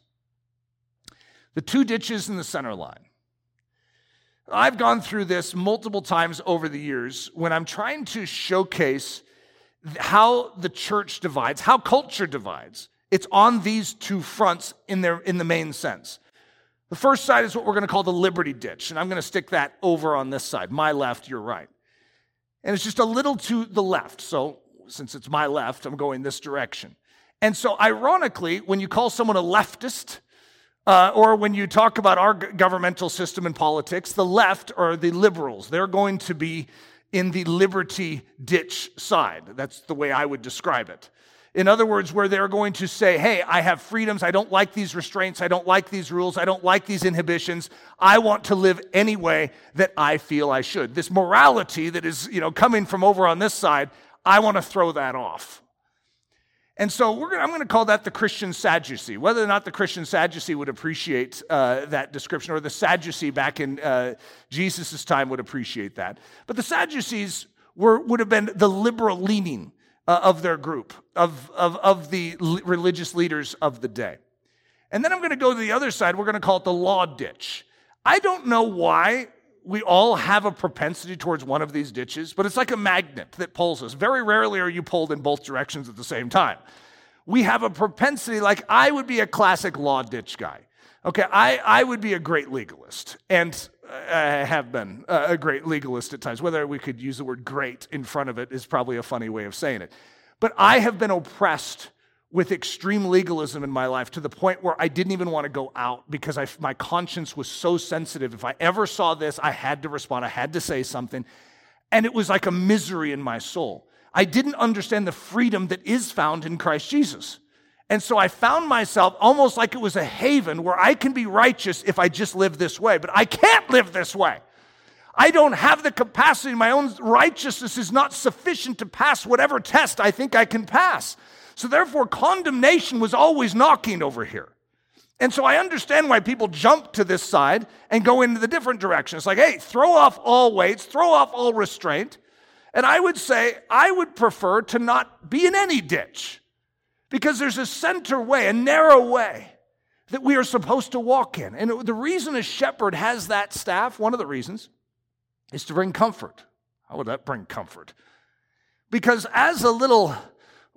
The two ditches in the center line. I've gone through this multiple times over the years when I'm trying to showcase how the church divides, how culture divides. It's on these two fronts in, their, in the main sense. The first side is what we're going to call the liberty ditch, and I'm going to stick that over on this side, my left, your right. And it's just a little to the left. So, since it's my left, I'm going this direction. And so, ironically, when you call someone a leftist, uh, or when you talk about our governmental system and politics, the left are the liberals. They're going to be in the liberty ditch side. That's the way I would describe it. In other words, where they're going to say, hey, I have freedoms. I don't like these restraints. I don't like these rules. I don't like these inhibitions. I want to live any way that I feel I should. This morality that is, you know, coming from over on this side, I want to throw that off. And so I'm going to call that the Christian Sadducee. Whether or not the Christian Sadducee would appreciate uh, that description, or the Sadducee back in uh, Jesus' time would appreciate that. But the Sadducees were, would have been the liberal leaning uh, of their group, of, of, of the religious leaders of the day. And then I'm going to go to the other side. We're going to call it the law ditch. I don't know why we all have a propensity towards one of these ditches, but it's like a magnet that pulls us. Very rarely are you pulled in both directions at the same time. We have a propensity, like I would be a classic law ditch guy. Okay, I, I would be a great legalist, and I have been a great legalist at times. Whether we could use the word great in front of it is probably a funny way of saying it. But I have been oppressed with extreme legalism in my life to the point where I didn't even want to go out because I, my conscience was so sensitive. If I ever saw this, I had to respond, I had to say something. And it was like a misery in my soul. I didn't understand the freedom that is found in Christ Jesus. And so I found myself almost like it was a haven where I can be righteous if I just live this way, but I can't live this way. I don't have the capacity. My own righteousness is not sufficient to pass whatever test I think I can pass. So, therefore, condemnation was always knocking over here. And so I understand why people jump to this side and go into the different direction. It's like, hey, throw off all weights, throw off all restraint. And I would say, I would prefer to not be in any ditch because there's a center way, a narrow way that we are supposed to walk in. And the reason a shepherd has that staff, one of the reasons, is to bring comfort. How would that bring comfort? Because as a little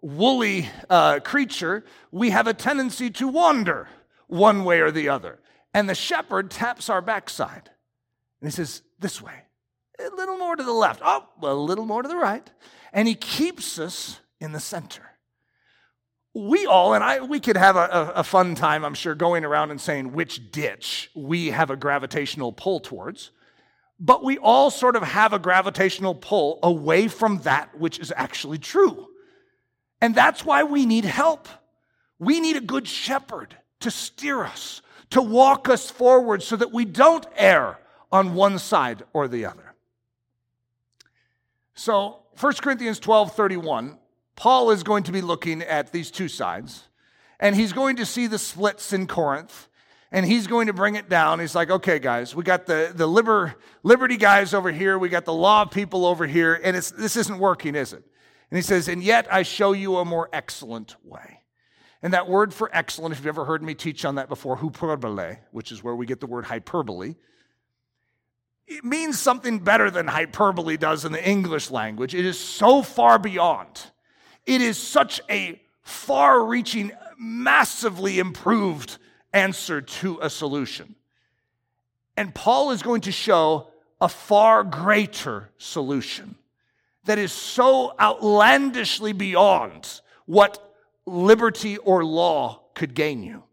woolly uh, creature, we have a tendency to wander. one way or the other. And the shepherd taps our backside and he says, This way, a little more to the left, oh, a little more to the right. And he keeps us in the center. We all, and I, we could have a, a, fun time, I'm sure, going around and saying which ditch we have a gravitational pull towards. But we all sort of have a gravitational pull away from that which is actually true. And that's why we need help. We need a good shepherd to steer us, to walk us forward so that we don't err on one side or the other. So, 1 Corinthians 12 31, Paul is going to be looking at these two sides, and he's going to see the splits in Corinth, and he's going to bring it down. He's like, okay, guys, we got the, the liber, liberty guys over here, we got the law people over here, and it's, this isn't working, is it? And he says, and yet I show you a more excellent way. And that word for excellent, if you've ever heard me teach on that before, hyperbole, which is where we get the word hyperbole, it means something better than hyperbole does in the English language. It is so far beyond. It is such a far reaching, massively improved answer to a solution. And Paul is going to show a far greater solution that is so outlandishly beyond what liberty or law could gain you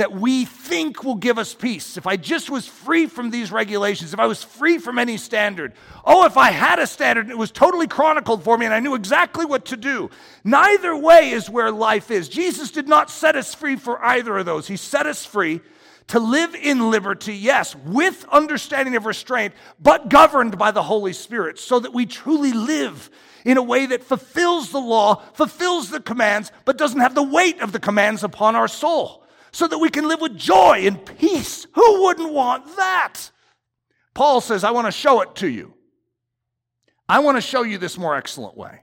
that we think will give us peace. If I just was free from these regulations, if I was free from any standard, oh, if I had a standard and it was totally chronicled for me and I knew exactly what to do. Neither way is where life is. Jesus did not set us free for either of those. He set us free to live in liberty, yes, with understanding of restraint, but governed by the Holy Spirit, so that we truly live in a way that fulfills the law, fulfills the commands, but doesn't have the weight of the commands upon our soul so that we can live with joy and peace. Who wouldn't want that? Paul says, I want to show it to you. I want to show you this more excellent way.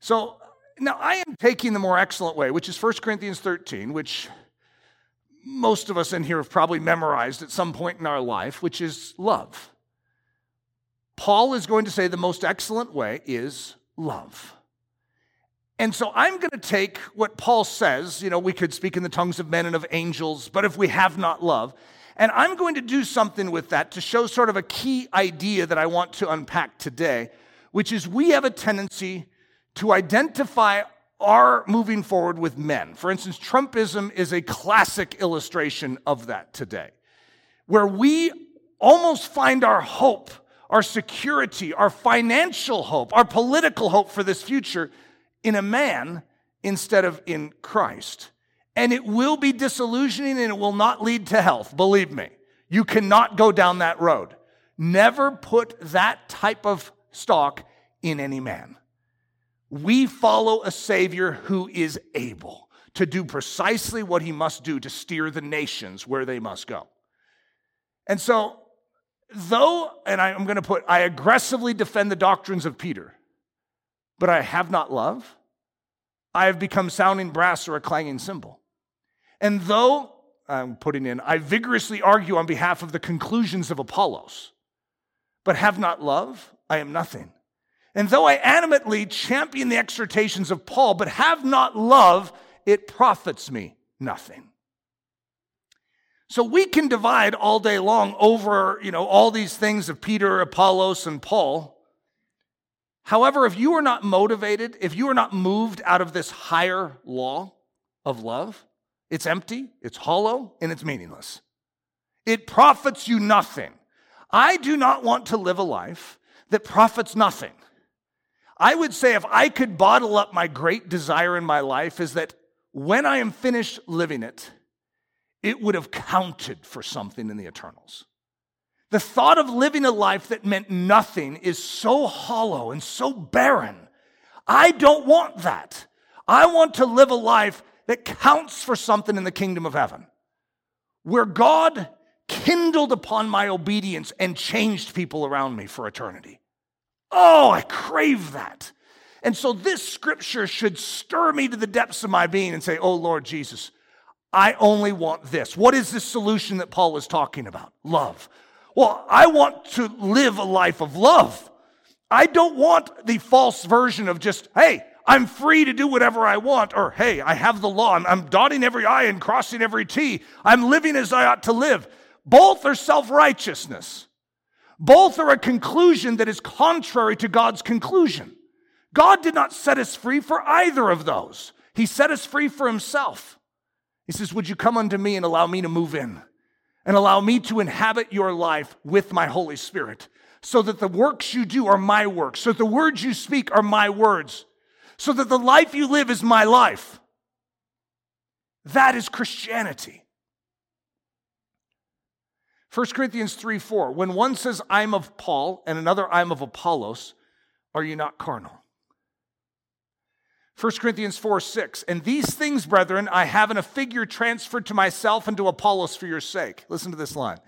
So now I am taking the more excellent way, which is 1 Corinthians 13, which most of us in here have probably memorized at some point in our life, which is love. Paul is going to say the most excellent way is love. And so I'm going to take what Paul says, you know, we could speak in the tongues of men and of angels, but if we have not love, and I'm going to do something with that to show sort of a key idea that I want to unpack today, which is we have a tendency to identify our moving forward with men. For instance, Trumpism is a classic illustration of that today, where we almost find our hope, our security, our financial hope, our political hope for this future in a man instead of in Christ. And it will be disillusioning and it will not lead to health, believe me. You cannot go down that road. Never put that type of stock in any man. We follow a Savior who is able to do precisely what he must do to steer the nations where they must go. And so, though, and I'm going to put, I aggressively defend the doctrines of Peter but I have not love, I have become sounding brass or a clanging cymbal. And though I'm putting in, I vigorously argue on behalf of the conclusions of Apollos, but have not love, I am nothing. And though I animately champion the exhortations of Paul, but have not love, it profits me nothing. So we can divide all day long over, you know, all these things of Peter, Apollos, and Paul. However, if you are not motivated, if you are not moved out of this higher law of love, it's empty, it's hollow, and it's meaningless. It profits you nothing. I do not want to live a life that profits nothing. I would say if I could bottle up my great desire in my life, is that when I am finished living it, it would have counted for something in the eternals. The thought of living a life that meant nothing is so hollow and so barren. I don't want that. I want to live a life that counts for something in the kingdom of heaven, where God kindled upon my obedience and changed people around me for eternity. Oh, I crave that. And so this scripture should stir me to the depths of my being and say, Oh, Lord Jesus, I only want this. What is this solution that Paul is talking about? Love. Well, I want to live a life of love. I don't want the false version of just, hey, I'm free to do whatever I want, or hey, I have the law. I'm, I'm dotting every I and crossing every T. I'm living as I ought to live. Both are self righteousness. Both are a conclusion that is contrary to God's conclusion. God did not set us free for either of those. He set us free for Himself. He says, Would you come unto me and allow me to move in and allow me to inhabit your life with my Holy Spirit so that the works you do are my works, so that the words you speak are my words, so that the life you live is my life? That is Christianity. 1 Corinthians 3 4. When one says, I'm of Paul, and another, I'm of Apollos, are you not carnal? 1 Corinthians 4 6. And these things, brethren, I have in a figure transferred to myself and to Apollos for your sake. Listen to this line.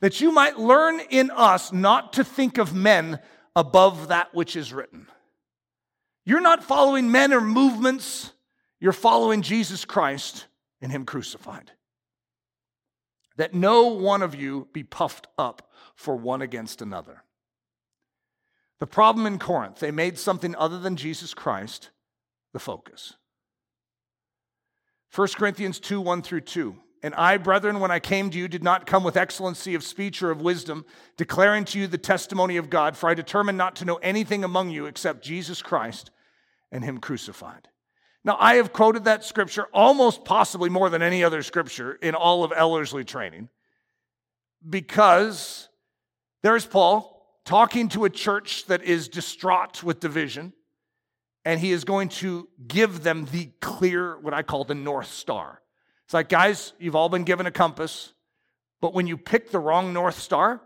That you might learn in us not to think of men above that which is written. You're not following men or movements, you're following Jesus Christ and Him crucified that no one of you be puffed up for one against another. The problem in Corinth, they made something other than Jesus Christ the focus. 1 Corinthians 2 1 through 2. And I, brethren, when I came to you, did not come with excellency of speech or of wisdom, declaring to you the testimony of God, for I determined not to know anything among you except Jesus Christ and Him crucified. Now, I have quoted that scripture almost possibly more than any other scripture in all of Ellerslie training because there's Paul talking to a church that is distraught with division, and he is going to give them the clear, what I call the North Star. It's like, guys, you've all been given a compass, but when you pick the wrong North Star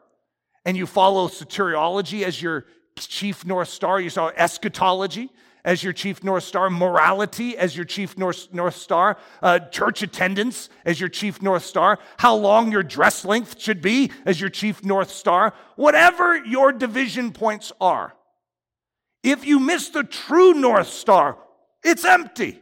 and you follow soteriology as your chief North Star, you saw eschatology as your chief North Star, morality as your chief North, North Star, uh, church attendance as your chief North Star, how long your dress length should be as your chief North Star, whatever your division points are. If you miss the true North Star, it's empty.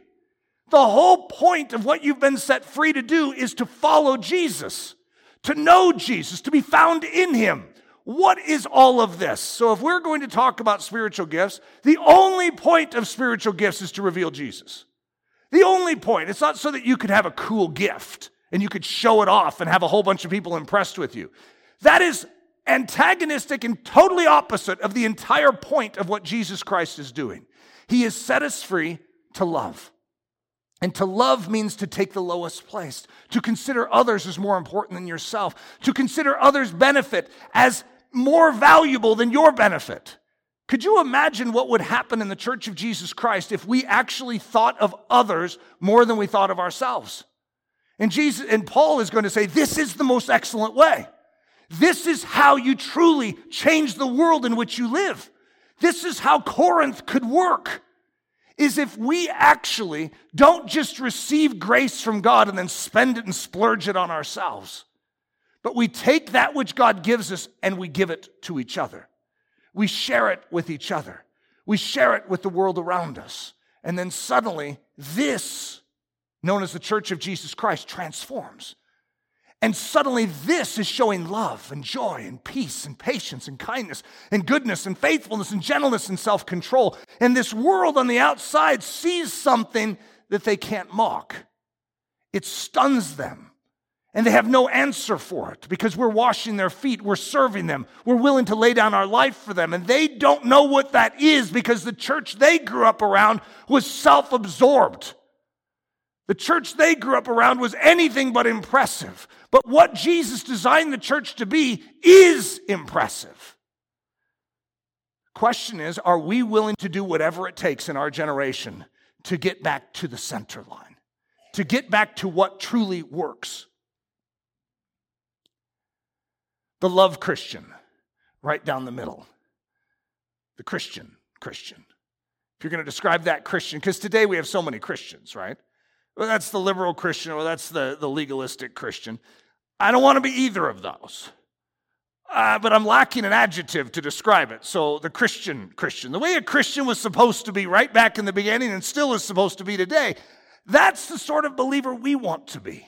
The whole point of what you've been set free to do is to follow Jesus, to know Jesus, to be found in Him. What is all of this? So, if we're going to talk about spiritual gifts, the only point of spiritual gifts is to reveal Jesus. The only point. It's not so that you could have a cool gift and you could show it off and have a whole bunch of people impressed with you. That is antagonistic and totally opposite of the entire point of what Jesus Christ is doing. He has set us free to love. And to love means to take the lowest place, to consider others as more important than yourself, to consider others' benefit as more valuable than your benefit. Could you imagine what would happen in the church of Jesus Christ if we actually thought of others more than we thought of ourselves? And Jesus and Paul is going to say this is the most excellent way. This is how you truly change the world in which you live. This is how Corinth could work. Is if we actually don't just receive grace from God and then spend it and splurge it on ourselves. But we take that which God gives us and we give it to each other. We share it with each other. We share it with the world around us. And then suddenly, this, known as the Church of Jesus Christ, transforms. And suddenly, this is showing love and joy and peace and patience and kindness and goodness and faithfulness and gentleness and self control. And this world on the outside sees something that they can't mock, it stuns them and they have no answer for it because we're washing their feet, we're serving them, we're willing to lay down our life for them. And they don't know what that is because the church they grew up around was self absorbed. The church they grew up around was anything but impressive. But what Jesus designed the church to be is impressive. Question is are we willing to do whatever it takes in our generation to get back to the center line, to get back to what truly works? The love Christian, right down the middle. The Christian Christian. If you're going to describe that Christian, because today we have so many Christians, right? Well, that's the liberal Christian or that's the, the legalistic Christian. I don't want to be either of those. Uh, but I'm lacking an adjective to describe it. So, the Christian Christian, the way a Christian was supposed to be right back in the beginning and still is supposed to be today, that's the sort of believer we want to be.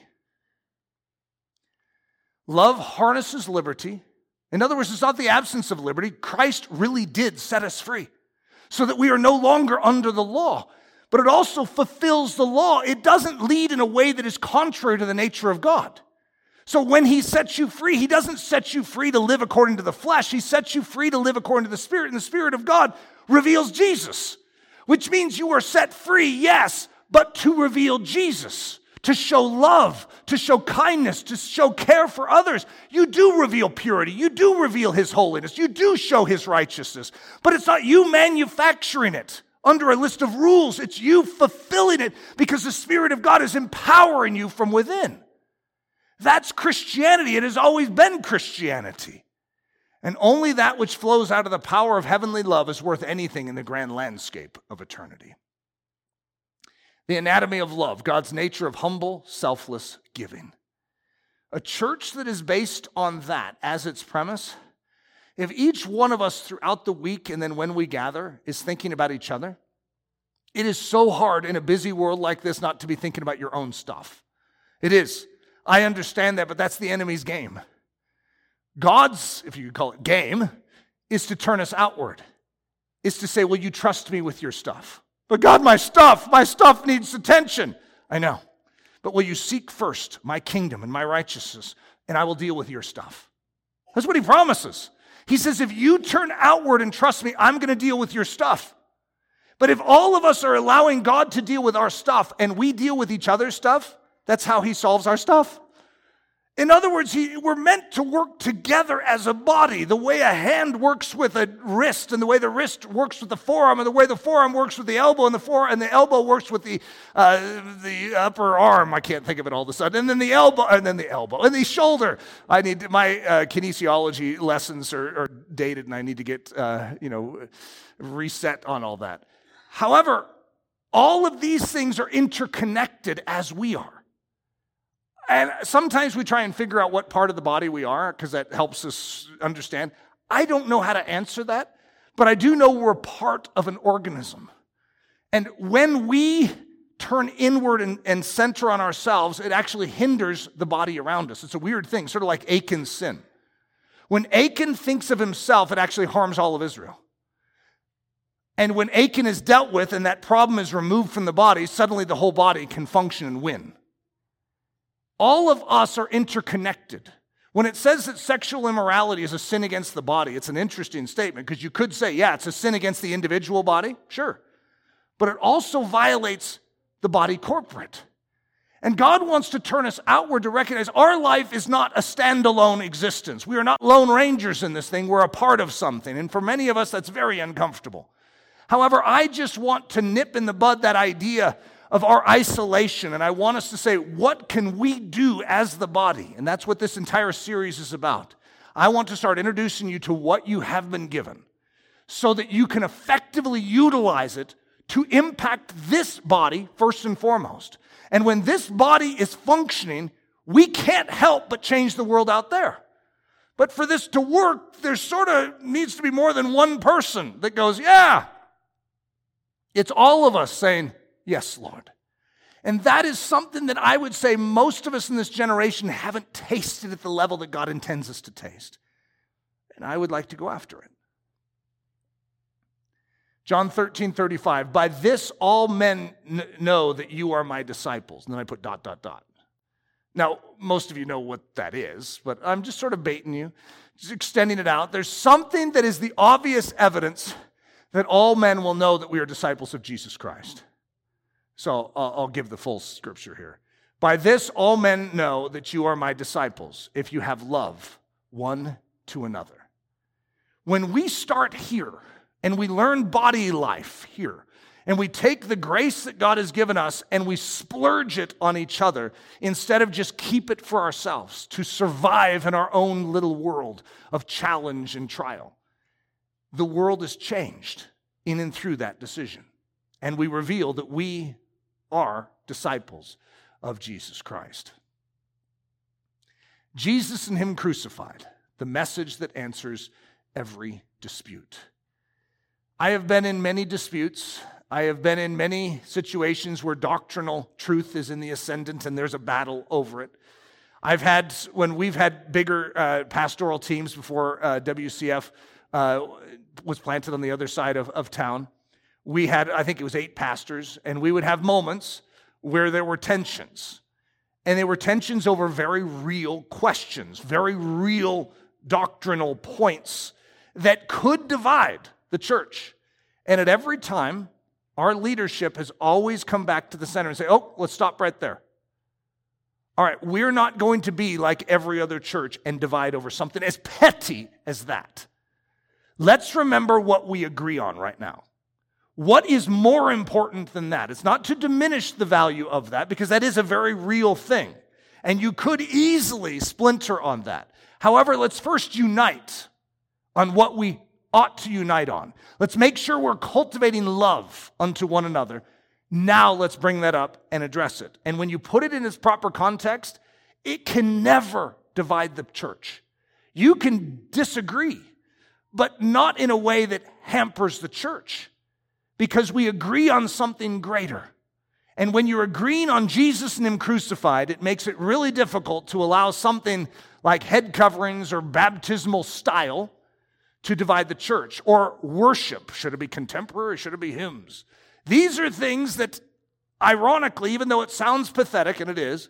Love harnesses liberty. In other words, it's not the absence of liberty. Christ really did set us free so that we are no longer under the law. But it also fulfills the law. It doesn't lead in a way that is contrary to the nature of God. So when he sets you free, he doesn't set you free to live according to the flesh. He sets you free to live according to the Spirit, and the Spirit of God reveals Jesus, which means you are set free, yes, but to reveal Jesus, to show love, to show kindness, to show care for others. You do reveal purity. You do reveal his holiness. You do show his righteousness, but it's not you manufacturing it under a list of rules. It's you fulfilling it because the Spirit of God is empowering you from within. That's Christianity. It has always been Christianity. And only that which flows out of the power of heavenly love is worth anything in the grand landscape of eternity. The anatomy of love, God's nature of humble, selfless giving. A church that is based on that as its premise, if each one of us throughout the week and then when we gather is thinking about each other, it is so hard in a busy world like this not to be thinking about your own stuff. It is. I understand that, but that's the enemy's game. God's, if you could call it game, is to turn us outward, is to say, Will you trust me with your stuff? But God, my stuff, my stuff needs attention. I know. But will you seek first my kingdom and my righteousness, and I will deal with your stuff? That's what he promises. He says, If you turn outward and trust me, I'm going to deal with your stuff. But if all of us are allowing God to deal with our stuff and we deal with each other's stuff, that's how he solves our stuff. In other words, he, we're meant to work together as a body. The way a hand works with a wrist, and the way the wrist works with the forearm, and the way the forearm works with the elbow, and the fore, and the elbow works with the uh, the upper arm. I can't think of it all of a sudden. And then the elbow, and then the elbow, and the shoulder. I need my uh, kinesiology lessons are, are, dated, and I need to get uh, you know reset on all that. However, all of these things are interconnected as we are. And sometimes we try and figure out what part of the body we are because that helps us understand. I don't know how to answer that, but I do know we're part of an organism. And when we turn inward and, and, center on ourselves, it actually hinders the body around us. It's a weird thing, sort of like Achan's sin. When Achan thinks of himself, it actually harms all of Israel. And when Achan is dealt with and that problem is removed from the body, suddenly the whole body can function and win. All of us are interconnected. When it says that sexual immorality is a sin against the body, it's an interesting statement because you could say, yeah, it's a sin against the individual body, sure. But it also violates the body corporate. And God wants to turn us outward to recognize our life is not a standalone existence. We are not lone rangers in this thing, we're a part of something. And for many of us, that's very uncomfortable. However, I just want to nip in the bud that idea of our isolation. And I want us to say, what can we do as the body? And that's what this entire series is about. I want to start introducing you to what you have been given so that you can effectively utilize it to impact this body first and foremost. And when this body is functioning, we can't help but change the world out there. But for this to work, there sort of needs to be more than one person that goes, Yeah. It's all of us saying, Yes, Lord. And that is something that I would say most of us in this generation haven't tasted at the level that God intends us to taste. And I would like to go after it. John 13, 35. By this all men n- know that you are my disciples. And then I put dot, dot, dot. Now, most of you know what that is, but I'm just sort of baiting you, just extending it out. There's something that is the obvious evidence that all men will know that we are disciples of Jesus Christ. So I'll, give the full scripture here. By this, all men know that you are my disciples, if you have love one to another. When we start here and we learn body life here, and we take the grace that God has given us and we splurge it on each other instead of just keep it for ourselves to survive in our own little world of challenge and trial. The world is changed in and through that decision. And we reveal that we are disciples of Jesus Christ. Jesus and Him crucified, the message that answers every dispute. I have been in many disputes. I have been in many situations where doctrinal truth is in the ascendant and there's a battle over it. I've had, when we've had bigger uh, pastoral teams before uh, WCF uh, was planted on the other side of, of town, we had, I think it was eight pastors, and we would have moments where there were tensions. And there were tensions over very real questions, very real doctrinal points that could divide the church. And at every time, our leadership has always come back to the center and say, oh, let's stop right there. All right, we're not going to be like every other church and divide over something as petty as that. Let's remember what we agree on right now. What is more important than that? It's not to diminish the value of that because that is a very real thing. And you could easily splinter on that. However, let's first unite on what we ought to unite on. Let's make sure we're cultivating love unto one another. Now let's bring that up and address it. And when you put it in its proper context, it can never divide the church. You can disagree, but not in a way that hampers the church because we agree on something greater. And when you're agreeing on Jesus and Him crucified, it makes it really difficult to allow something like head coverings or baptismal style to divide the church, or worship. Should it be contemporary? Should it be hymns? These are things that, ironically, even though it sounds pathetic, and it is,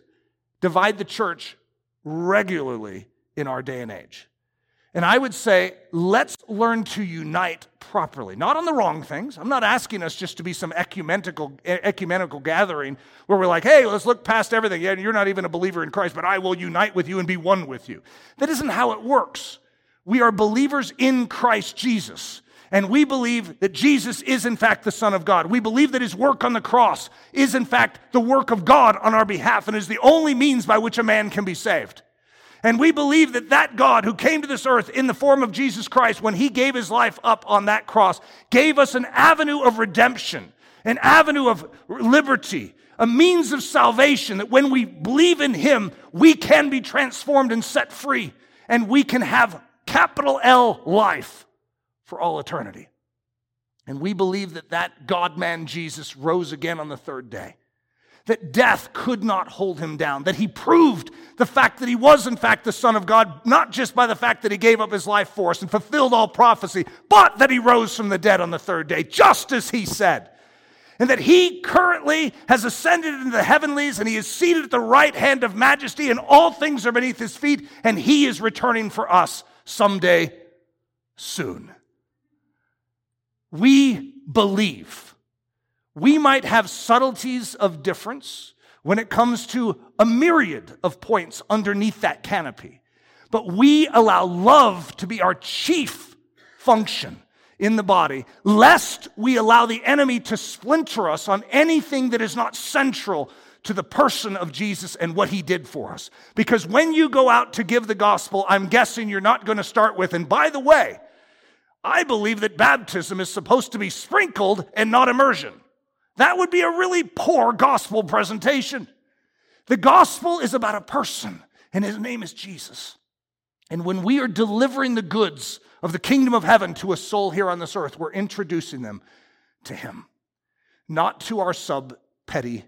divide the church regularly in our day and age. And I would say, let's learn to unite properly, not on the wrong things. I'm not asking us just to be some ecumenical, ecumenical gathering where we're like, hey, let's look past everything. Yeah, you're not even a believer in Christ, but I will unite with you and be one with you. That isn't how it works. We are believers in Christ Jesus. And we believe that Jesus is, in fact, the Son of God. We believe that his work on the cross is, in fact, the work of God on our behalf and is the only means by which a man can be saved. And we believe that that God who came to this earth in the form of Jesus Christ, when he gave his life up on that cross, gave us an avenue of redemption, an avenue of liberty, a means of salvation that when we believe in him, we can be transformed and set free, and we can have capital L life for all eternity. And we believe that that God man Jesus rose again on the third day. That death could not hold him down. That he proved the fact that he was, in fact, the Son of God, not just by the fact that he gave up his life for us and fulfilled all prophecy, but that he rose from the dead on the third day, just as he said and that he currently has ascended into the heavenlies and he is seated at the right hand of majesty and all things are beneath his feet and he is returning for us someday soon. We believe. We might have subtleties of difference when it comes to a myriad of points underneath that canopy, but we allow love to be our chief function in the body, lest we allow the enemy to splinter us on anything that is not central to the person of Jesus and what he did for us. Because when you go out to give the gospel, I'm guessing you're not going to start with, and by the way, I believe that baptism is supposed to be sprinkled and not immersion. That would be a really poor gospel presentation. The gospel is about a person, and his name is Jesus. And when we are delivering the goods of the kingdom of heaven to a soul here on this earth, we're introducing them to him, not to our sub petty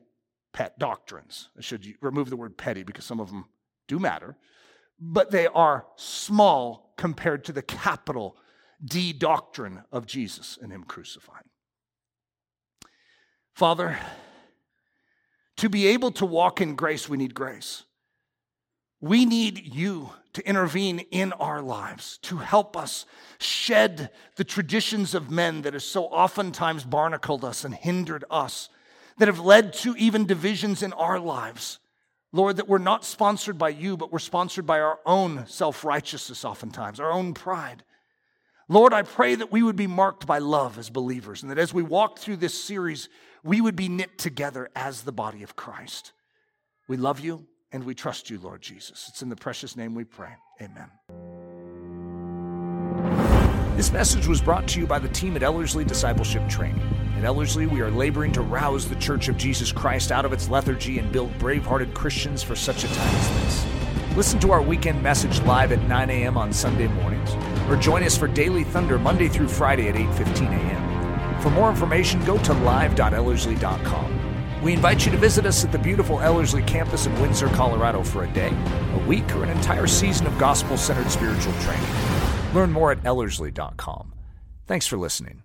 pet doctrines. I should remove the word petty because some of them do matter, but they are small compared to the capital D doctrine of Jesus and Him crucified. Father, to be able to walk in grace, we need grace. We need you to intervene in our lives, to help us shed the traditions of men that have so oftentimes barnacled us and hindered us that have led to even divisions in our lives. Lord, that we're not sponsored by you, but we're sponsored by our own self righteousness, oftentimes, our own pride. Lord, I pray that we would be marked by love as believers, and that as we walk through this series, we would be knit together as the body of Christ. We love you and we trust you, Lord Jesus. It's in the precious name we pray. Amen. This message was brought to you by the team at Ellerslie Discipleship Training. At Ellerslie, we are laboring to rouse the Church of Jesus Christ out of its lethargy and build brave hearted Christians for such a time as this. Listen to our weekend message live at 9 a.m. on Sunday mornings, or join us for Daily Thunder Monday through Friday at 8:15 a.m. For more information, go to live.ellerslie.com. We invite you to visit us at the beautiful Ellerslie campus in Windsor, Colorado for a day, a week, or an entire season of gospel centered spiritual training. Learn more at ellerslie.com. Thanks for listening.